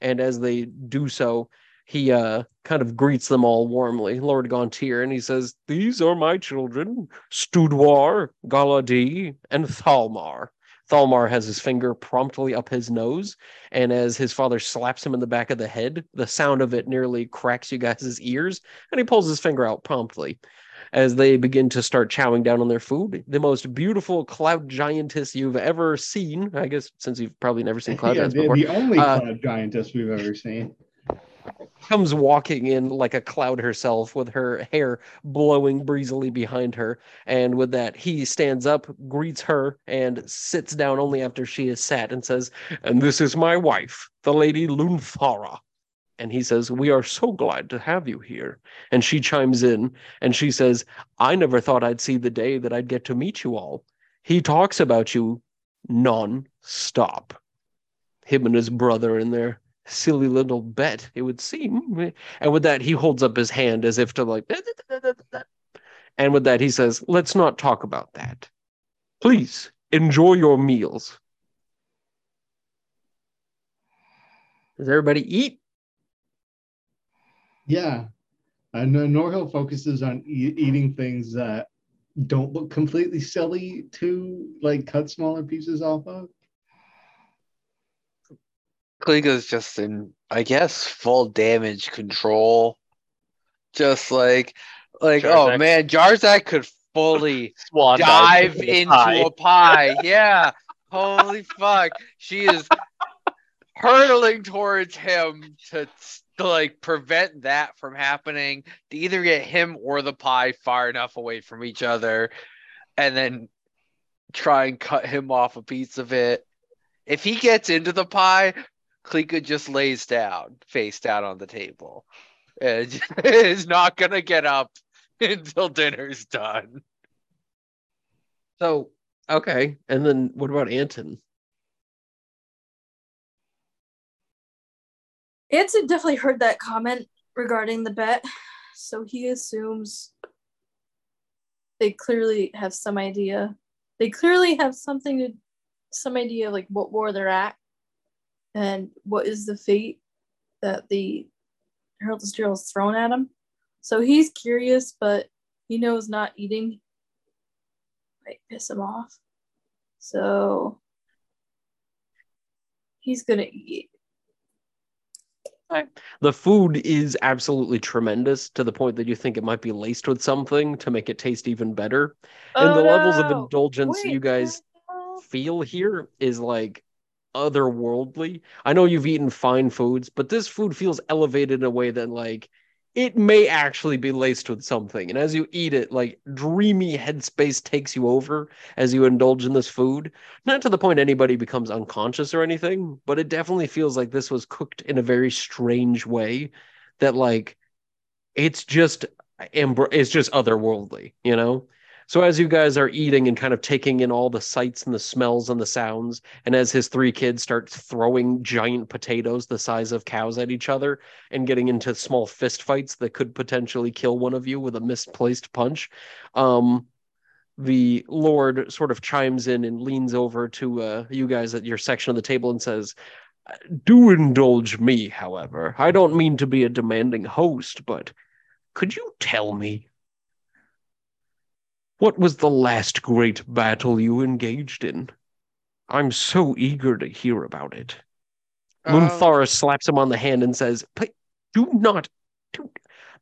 And as they do so, he uh kind of greets them all warmly, Lord Gontier, and he says, These are my children, Studwar, Galadi, and Thalmar. Thalmar has his finger promptly up his nose, and as his father slaps him in the back of the head, the sound of it nearly cracks you guys' ears, and he pulls his finger out promptly. As they begin to start chowing down on their food, the most beautiful cloud giantess you've ever seen, I guess, since you've probably never seen cloud Yeah, giants the, before, the only Uh, cloud giantess we've ever seen. Comes walking in like a cloud herself with her hair blowing breezily behind her. And with that, he stands up, greets her, and sits down only after she is sat and says, And this is my wife, the lady Lunthara. And he says, We are so glad to have you here. And she chimes in and she says, I never thought I'd see the day that I'd get to meet you all. He talks about you non stop. Him and his brother in their silly little bet, it would seem. And with that, he holds up his hand as if to like, and with that, he says, Let's not talk about that. Please enjoy your meals. Does everybody eat? Yeah. And uh, Norhill focuses on e- eating things that don't look completely silly to like cut smaller pieces off of. Klika's just in, I guess, full damage control. Just like, like, oh man, Jarzak could fully Swan dive into into pie. a pie. Yeah. Holy fuck. She is hurtling towards him to, to like prevent that from happening, to either get him or the pie far enough away from each other, and then try and cut him off a piece of it. If he gets into the pie, Klika just lays down, face down on the table. And is not gonna get up until dinner's done. So, okay. And then what about Anton? Anton definitely heard that comment regarding the bet, so he assumes they clearly have some idea. They clearly have something to, some idea of like what war they're at, and what is the fate that the Herald of Steel has thrown at him. So he's curious, but he knows not eating might piss him off. So he's gonna eat. The food is absolutely tremendous to the point that you think it might be laced with something to make it taste even better. and Oh, the levels of oh, indulgence Wait, you guys no. feel here is like otherworldly. I know you've eaten fine foods, but this food feels elevated in a way that like it may actually be laced with something. And as you eat it, like dreamy headspace takes you over as you indulge in this food. Not to the point anybody becomes unconscious or anything, but it definitely feels like this was cooked in a very strange way that like it's just eh, it's just otherworldly, you know? So as you guys are eating and kind of taking in all the sights and the smells and the sounds, and as his three kids start throwing giant potatoes the size of cows at each other and getting into small fist fights that could potentially kill one of you with a misplaced punch, um, the Lord sort of chimes in and leans over to uh, you guys at your section of the table and says, "Do indulge me, however. I don't mean to be a demanding host, but could you tell me What was the last great battle you engaged in? I'm so eager to hear about it. Um, Munthara slaps him on the hand and says, do not. Do,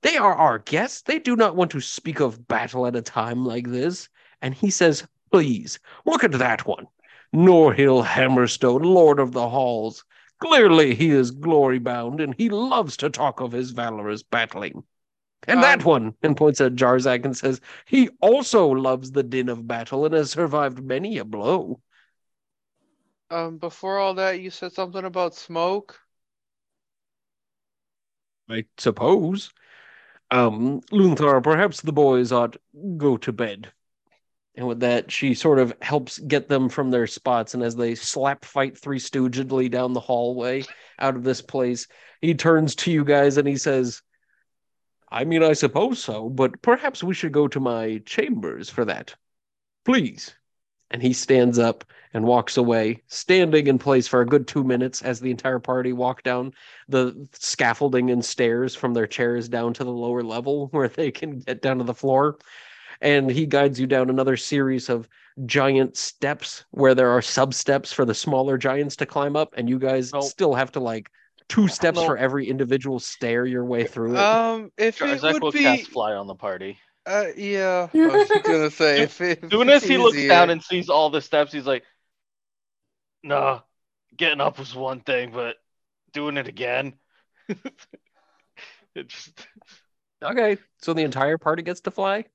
they are our guests. They do not want to speak of battle at a time like this. And he says, Please, look at that one. Norhill Hammerstone, Lord of the Halls. Clearly he is glory bound, and he loves to talk of his valorous battling. And that Um, one, and points at Jarzak and says, he also loves the din of battle and has survived many a blow. Um, before all that, you said something about smoke. I suppose. Um, Lunthar, perhaps the boys ought go to bed. And with that, she sort of helps get them from their spots. And as they slap fight three stoogedly down the hallway out of this place, he turns to you guys and he says, I mean, I suppose so, but perhaps we should go to my chambers for that. Please. And he stands up and walks away, standing in place for a good two minutes as the entire party walk down the scaffolding and stairs from their chairs down to the lower level where they can get down to the floor. And he guides you down another series of giant steps where there are sub steps for the smaller giants to climb up, and you guys still have to like two steps for every individual stair your way through it. Um, if it Jarzak would will be, cast fly on the party. uh, yeah, I was gonna say if it, As soon as he looks down and sees all the steps, he's like, "Nah, getting up was one thing, but doing it again." it just, okay, so the entire party gets to fly.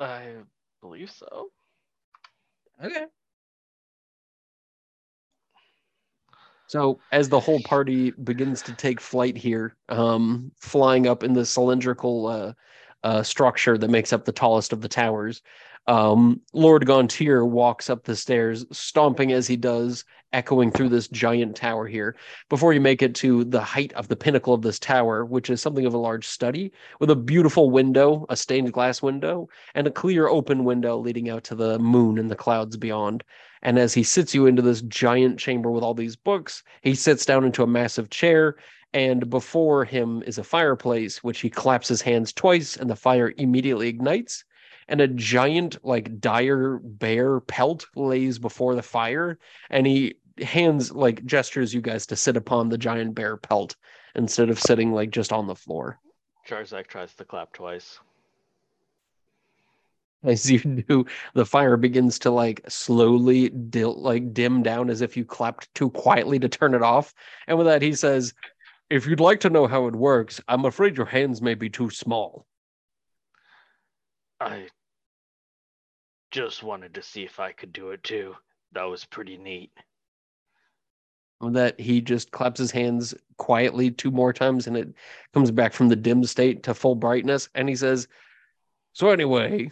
I believe so. Okay. So as the whole party begins to take flight here, um, flying up in the cylindrical uh, uh, structure that makes up the tallest of the towers, um, Lord Gontier walks up the stairs, stomping as he does, echoing through this giant tower here. Before you make it to the height of the pinnacle of this tower, which is something of a large study, with a beautiful window, a stained glass window, and a clear open window leading out to the moon and the clouds beyond. And as he sits you into this giant chamber with all these books, he sits down into a massive chair. And before him is a fireplace, which he claps his hands twice, and the fire immediately ignites. And a giant, like dire bear pelt lays before the fire. And he hands, like, gestures you guys to sit upon the giant bear pelt instead of sitting, like, just on the floor. Jarzak tries to clap twice. As you do, the fire begins to like slowly dil- like dim down as if you clapped too quietly to turn it off. And with that, he says, "If you'd like to know how it works, I'm afraid your hands may be too small." I just wanted to see if I could do it too. That was pretty neat. That, he just claps his hands quietly two more times, and it comes back from the dim state to full brightness. And he says, "So anyway,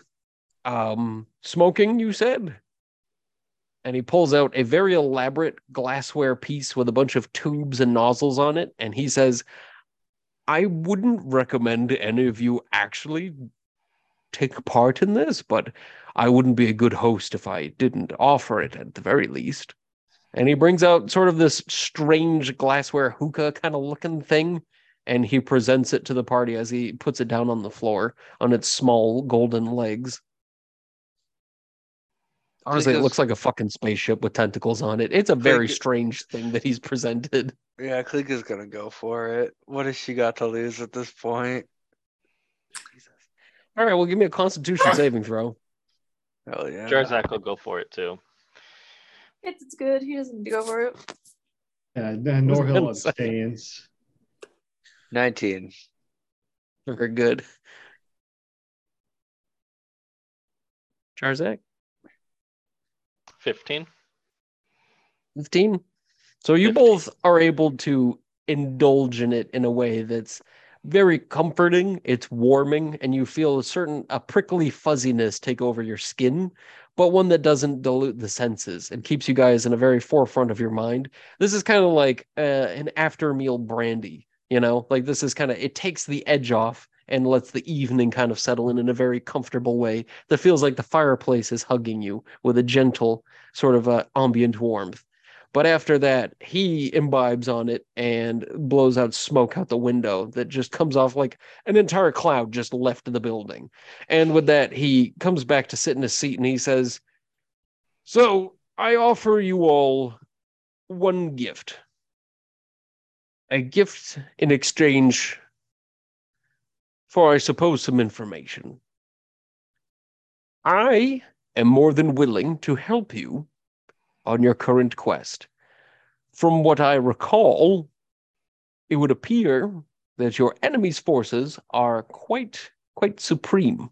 um, smoking, you said?" and he pulls out a very elaborate glassware piece with a bunch of tubes and nozzles on it and he says i wouldn't recommend any of you actually take part in this but i wouldn't be a good host if i didn't offer it at the very least and he brings out sort of this strange glassware hookah kind of looking thing and he presents it to the party as he puts it down on the floor on its small golden legs Honestly, it looks like a fucking spaceship with tentacles on it. It's a very Like- strange thing that he's presented. Yeah, Klika's gonna go for it. What has she got to lose at this point? All right, well, give me a Constitution ah! saving throw. Hell yeah. Jarzak will go for it too. It's, it's good. He doesn't need to go for it. Yeah, and Norhill say. abstains. 19. Very good. Jarzak, 15. 15. So you 15. both are able to indulge in it in a way that's very comforting. It's warming, and you feel a certain a prickly fuzziness take over your skin, but one that doesn't dilute the senses and keeps you guys in a very forefront of your mind. This is kind of like uh, an after meal brandy, you know, like this is kind of it takes the edge off and lets the evening kind of settle in in a very comfortable way that feels like the fireplace is hugging you with a gentle sort of uh, ambient warmth. But after that, he imbibes on it and blows out smoke out the window that just comes off like an entire cloud just left the building. And with that, he comes back to sit in his seat and he says, So I offer you all one gift. A gift in exchange for, I suppose, some information. I am more than willing to help you on your current quest. From what I recall, it would appear that your enemy's forces are quite quite supreme.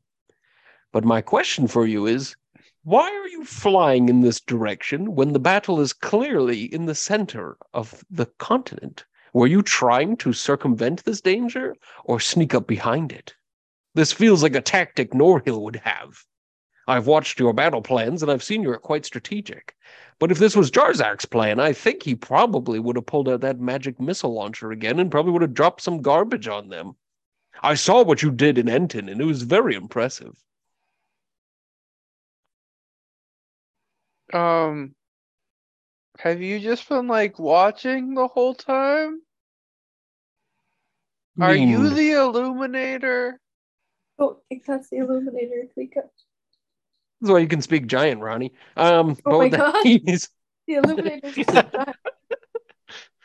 But my question for you is why are you flying in this direction when the battle is clearly in the center of the continent? Were you trying to circumvent this danger or sneak up behind it? This feels like a tactic Norhill would have. I've watched your battle plans and I've seen you're quite strategic. But if this was Jarzak's plan, I think he probably would have pulled out that magic missile launcher again and probably would have dropped some garbage on them. I saw what you did in Enton and it was very impressive. Um, have you just been like watching the whole time? Are you the illuminator? don't think that's the Illuminator Klika. That's why you can speak giant, Ronnie. Um, Oh but my God. he's, The Illuminator just said that.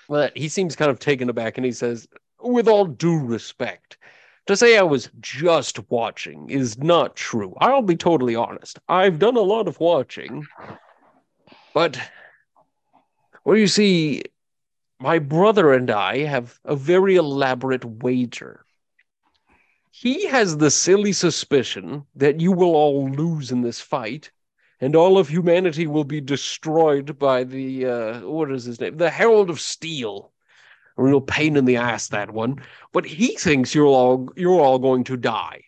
well, he seems kind of taken aback and he says, with all due respect, to say I was just watching is not true. I'll be totally honest. I've done a lot of watching, but well, you see, my brother and I have a very elaborate wager. He has the silly suspicion that you will all lose in this fight, and all of humanity will be destroyed by the uh, what is his name? The Herald of Steel. A real pain in the ass that one. But he thinks you're all you're all going to die.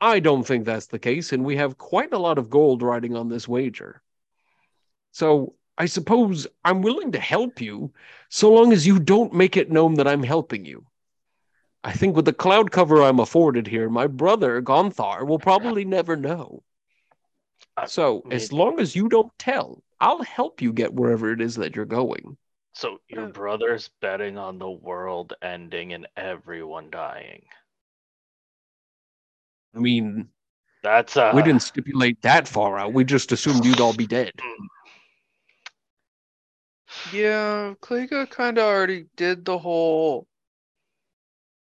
I don't think that's the case, and we have quite a lot of gold riding on this wager. So I suppose I'm willing to help you, so long as you don't make it known that I'm helping you. I think with the cloud cover I'm afforded here, my brother Gonthar will probably never know. So as long as you don't tell, I'll help you get wherever it is that you're going. So your Uh, brother's betting on the world ending and everyone dying. I mean, That's uh we didn't stipulate that far out. We just assumed you'd all be dead. Yeah, Klika kind of already did the whole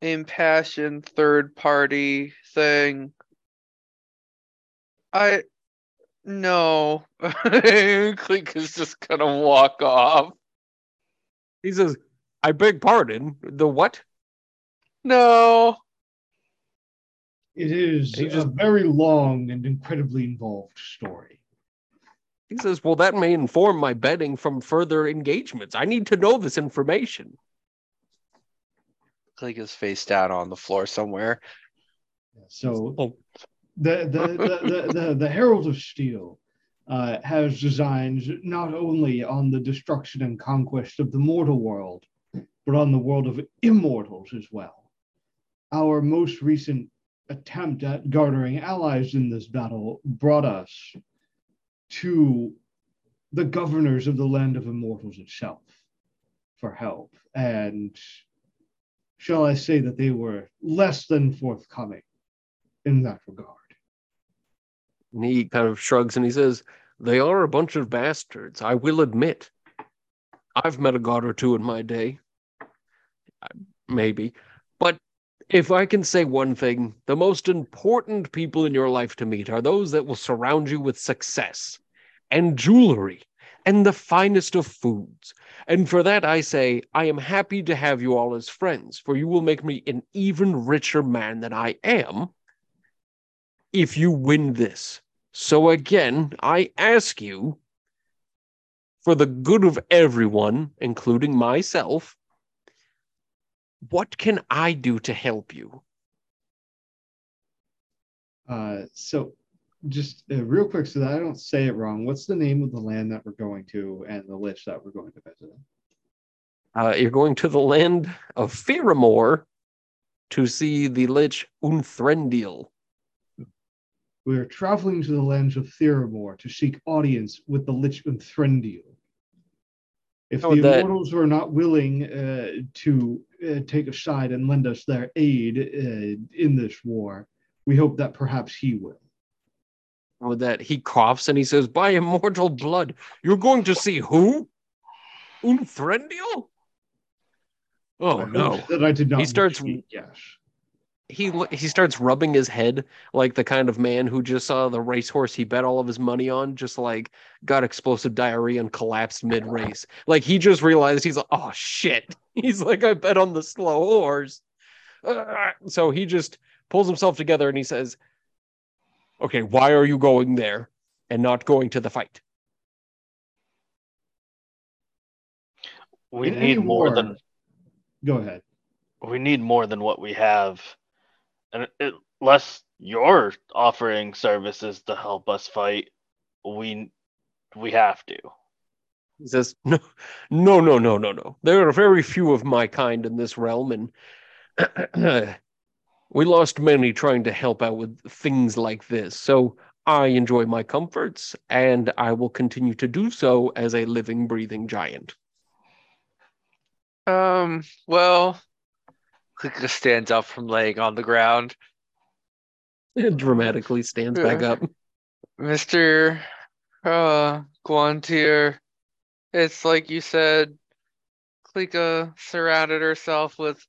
impassioned third party thing. I no, Klika's just gonna walk off. He says, I beg pardon. The what? No, It is He a just- very long and incredibly involved story. He says, Well, that may inform my betting from further engagements. I need to know this information. Klika's face down on the floor somewhere. So Oh. the the, the, the, the, the Herald of Steel uh, has designs not only on the destruction and conquest of the mortal world, but on the world of immortals as well. Our most recent attempt at garnering allies in this battle brought us to the governors of the land of immortals itself for help. And shall I say that they were less than forthcoming in that regard. And he kind of shrugs and he says, They are a bunch of bastards, I will admit. I've met a god or two in my day. Maybe. But if I can say one thing, the most important people in your life to meet are those that will surround you with success and jewelry and the finest of foods. And for that, I say, I am happy to have you all as friends, for you will make me an even richer man than I am if you win this. So again, I ask you, for the good of everyone, including myself, what can I do to help you? Uh, so, just uh, real quick, so that I don't say it wrong, what's the name of the land that we're going to and the lich that we're going to visit? Uh, you're going to the land of Fearamore to see the lich Unthrendiel. We are traveling to the lands of Theramore to seek audience with the lich Unthrendiel. If Oh, the that- immortals are not willing uh, to uh, take a side and lend us their aid uh, in this war, we hope that perhaps he will. With that, he coughs and he says, By immortal blood, you're going to see who? Unthrendiel? Oh I no. That I did not. He starts- Yes. he he starts rubbing his head like the kind of man who just saw the racehorse he bet all of his money on just like got explosive diarrhea and collapsed mid race. Like he just realized he's like, oh shit. He's like, I bet on the slow horse. Ah. So he just pulls himself together and he says, "Okay, why are you going there and not going to the fight?" We In any need more war- than Go ahead. we need more than what we have, and it, unless you're offering services to help us fight, we we have to. He says, "No, no, no, no, no, no. There are very few of my kind in this realm, and we lost many trying to help out with things like this. So I enjoy my comforts, and I will continue to do so as a living, breathing giant." Um, well, Klika stands up from laying on the ground. It dramatically stands back up. Mr. Uh, Guantier, it's like you said, Klika surrounded herself with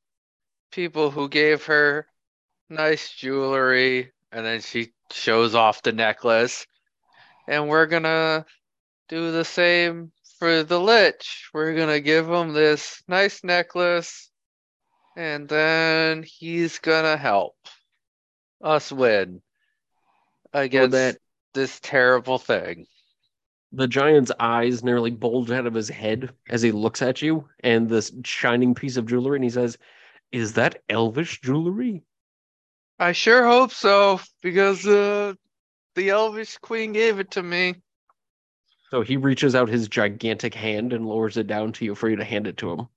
people who gave her nice jewelry, and then she shows off the necklace. And we're gonna do the same for the Lich. We're gonna give him this nice necklace, and then he's gonna help us win against that- this terrible thing. The giant's eyes nearly bulge out of his head as he looks at you and this shining piece of jewelry, and he says, Is that elvish jewelry? I sure hope so, because uh, the Elvish Queen gave it to me. So he reaches out his gigantic hand and lowers it down to you for you to hand it to him.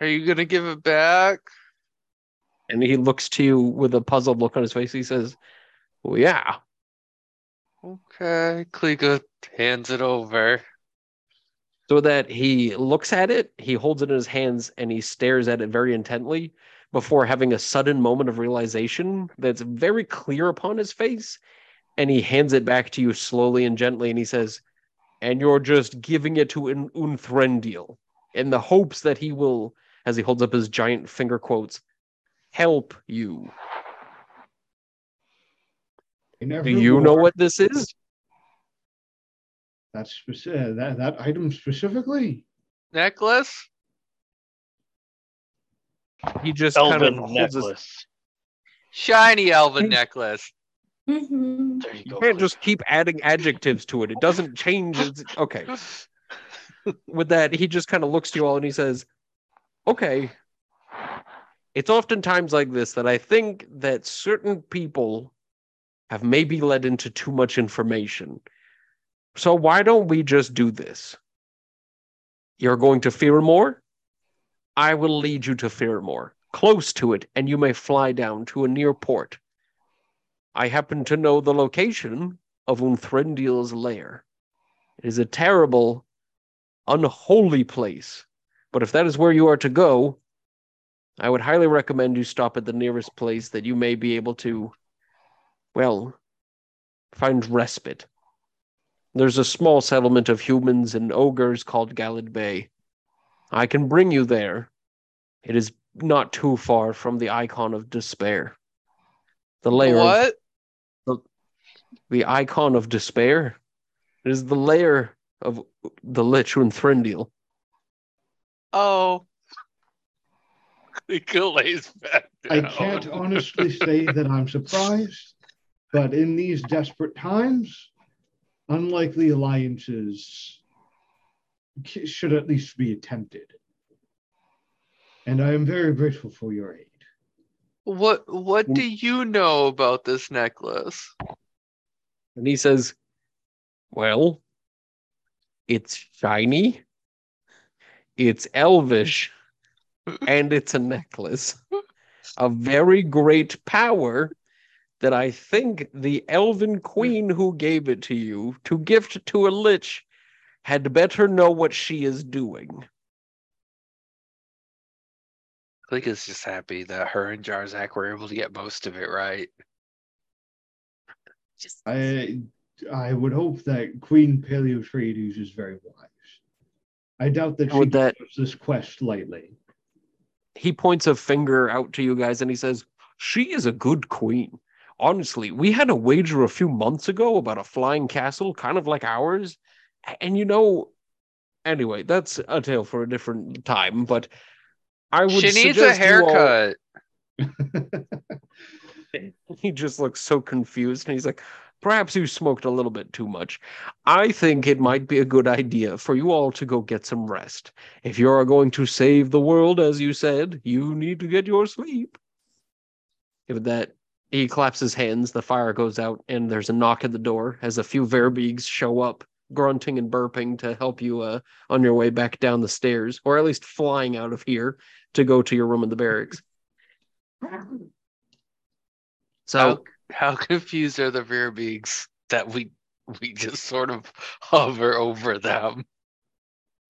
Are you gonna give it back? And he looks to you with a puzzled look on his face. He says, Well, yeah. Okay, Klika hands it over. So that he looks at it, he holds it in his hands and he stares at it very intently before having a sudden moment of realization that's very clear upon his face. And he hands it back to you slowly and gently. And he says, And you're just giving it to an Unthrendiel in the hopes that he will, as he holds up his giant finger quotes, help you. In Do you know what this is? That's specific. Uh, that that item specifically. Necklace? He just kind of Elven holds his necklace. Shiny elven necklace. Mm-hmm. There you You can't Cliff. just keep adding adjectives to it. It doesn't change. It's okay. With that, he just kind of looks to you all and he says, "Okay." It's oftentimes like this that I think that certain people have maybe led into too much information. So why don't we just do this? You're going to Fearmore? I will lead you to Fearmore, close to it, and you may fly down to a near port. I happen to know the location of Unthrendiel's lair. It is a terrible, unholy place. But if that is where you are to go, I would highly recommend you stop at the nearest place that you may be able to, well, find respite. There's a small settlement of humans and ogres called Galad Bay. I can bring you there. It is not too far from the icon of despair. The lair of What? the icon of despair. It is the layer of the Lich Unthrendiel. Oh. Klika lays back I can't honestly say that I'm surprised, but in these desperate times, unlikely alliances k- should at least be attempted. And I am very grateful for your aid. What what mm. do you know about this necklace? And he says, Well, it's shiny, it's elvish, and it's a necklace. A very great power that I think the elven queen who gave it to you to gift to a lich had better know what she is doing. Klika's just happy that her and Jarzak were able to get most of it right. Just I I would hope that Queen Paleotrades is very wise. I doubt that she Would that- takes this quest lightly. he points a finger out to you guys and he says, She is a good queen. Honestly, we had a wager a few months ago about a flying castle, kind of like ours. And you know, anyway, that's a tale for a different time, but I would She needs a all- haircut. he just looks so confused and he's like perhaps you smoked a little bit too much. I think it might be a good idea for you all to go get some rest. If you're going to save the world as you said you need to get your sleep. With that he claps his hands the fire goes out and there's a knock at the door as a few verbeegs show up grunting and burping to help you uh, on your way back down the stairs or at least flying out of here to go to your room in the barracks so How, how confused are the Verbeegs that we we just sort of hover over them?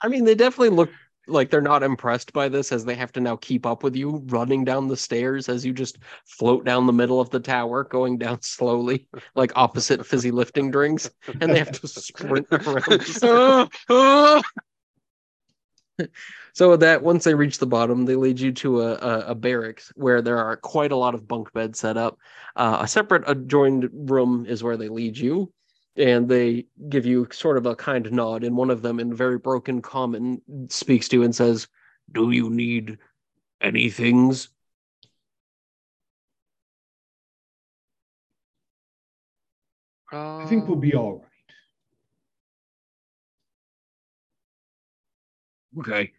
I mean, they definitely look like they're not impressed by this as they have to now keep up with you running down the stairs as you just float down the middle of the tower, going down slowly, like opposite fizzy lifting drinks, and they have to sprint around. So that, once they reach the bottom, they lead you to a, a, a barracks where there are quite a lot of bunk beds set up. Uh, a separate adjoined room is where they lead you, and they give you sort of a kind nod. And one of them, in very broken common, speaks to you and says, "Do you need any things?" I think we'll be all right. Okay.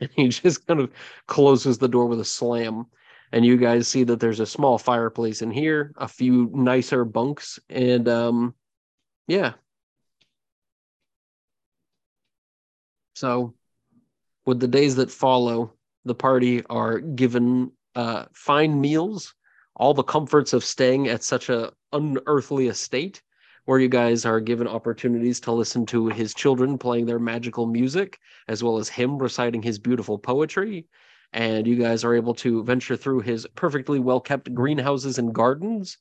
And he just kind of closes the door with a slam. And you guys see that there's a small fireplace in here, a few nicer bunks, and um yeah. So with the days that follow, the party are given uh fine meals, all the comforts of staying at such a unearthly estate where you guys are given opportunities to listen to his children playing their magical music as well as him reciting his beautiful poetry. And you guys are able to venture through his perfectly well kept greenhouses and gardens,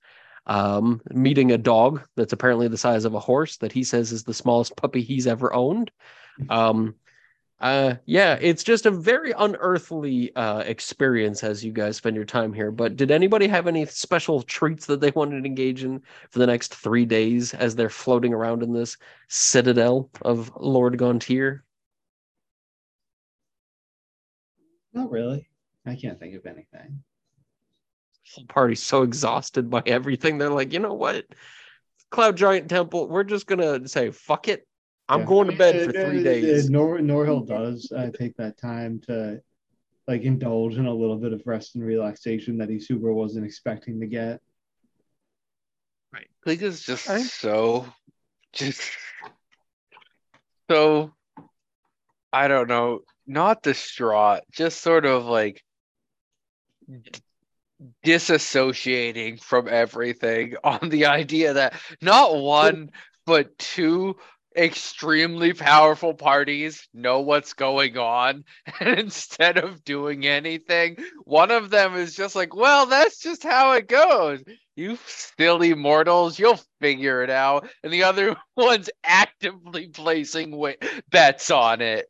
um, meeting a dog that's apparently the size of a horse that he says is the smallest puppy he's ever owned. Um, uh, yeah, it's just a very unearthly uh, experience as you guys spend your time here. But did anybody have any special treats that they wanted to engage in for the next three days as they're floating around in this citadel of Lord Gontier? Not really. I can't think of anything. Whole party's so exhausted by everything. They're like, you know what? Cloud Giant Temple, we're just gonna say, fuck it. I'm Yeah. going to bed for three days. Nor Norhill does uh, take that time to like indulge in a little bit of rest and relaxation that he super wasn't expecting to get. Klika's just Okay. so just so I don't know, not distraught, just sort of like d- disassociating from everything on the idea that not one but two extremely powerful parties know what's going on and instead of doing anything one of them is just like well that's just how it goes you silly mortals, you'll figure it out. And the other one's actively placing bets on it.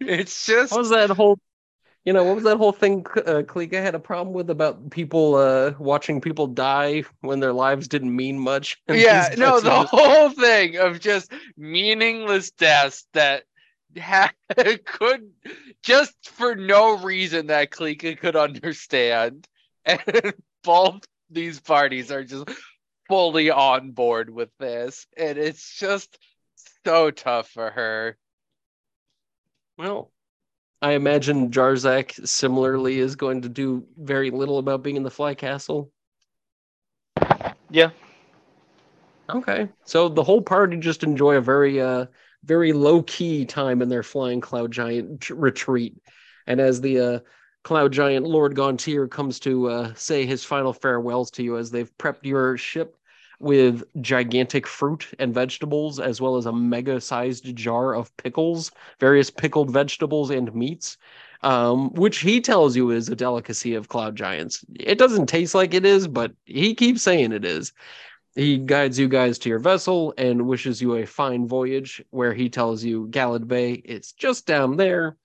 it's just What was that whole, you know, what was that whole thing uh, had a problem with about people uh, watching people die when their lives didn't mean much? Yeah, no, the just- whole thing of just meaningless deaths that ha- could just for no reason that Klika could understand. And both these parties are just fully on board with this. And it's just so tough for her. Well, I imagine Jarzak similarly is going to do very little about being in the Fly Castle. Yeah. Okay. So the whole party just enjoy a very uh very low key time in their flying cloud giant retreat. And as the uh cloud giant Lord Gontier comes to uh say his final farewells to you as they've prepped your ship with gigantic fruit and vegetables, as well as a mega sized jar of pickles, various pickled vegetables and meats, um, which he tells you is a delicacy of cloud giants. It doesn't taste like it is, but he keeps saying it is. He guides you guys to your vessel and wishes you a fine voyage, where he tells you Galad Bay is just down there.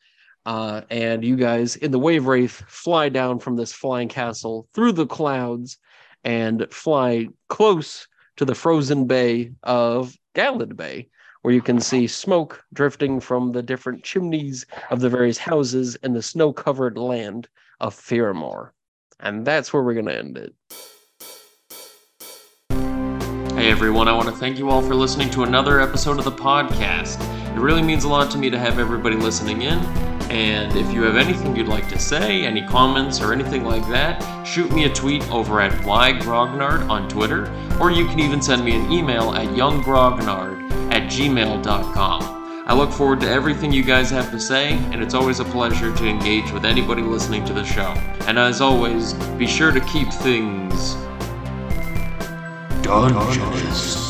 Uh, and you guys in the Wave Wraith fly down from this flying castle through the clouds and fly close to the frozen bay of Galad Bay, where you can see smoke drifting from the different chimneys of the various houses and the snow covered land of Firamore. And that's where we're going to end it. Hey everyone, I want to thank you all for listening to another episode of the podcast. It really means a lot to me to have everybody listening in. And if you have anything you'd like to say, any comments or anything like that, shoot me a tweet over at ygrognard on Twitter, or you can even send me an email at younggrognard at gmail.com. I look forward to everything you guys have to say, and it's always a pleasure to engage with anybody listening to the show. And as always, be sure to keep things Dungeons.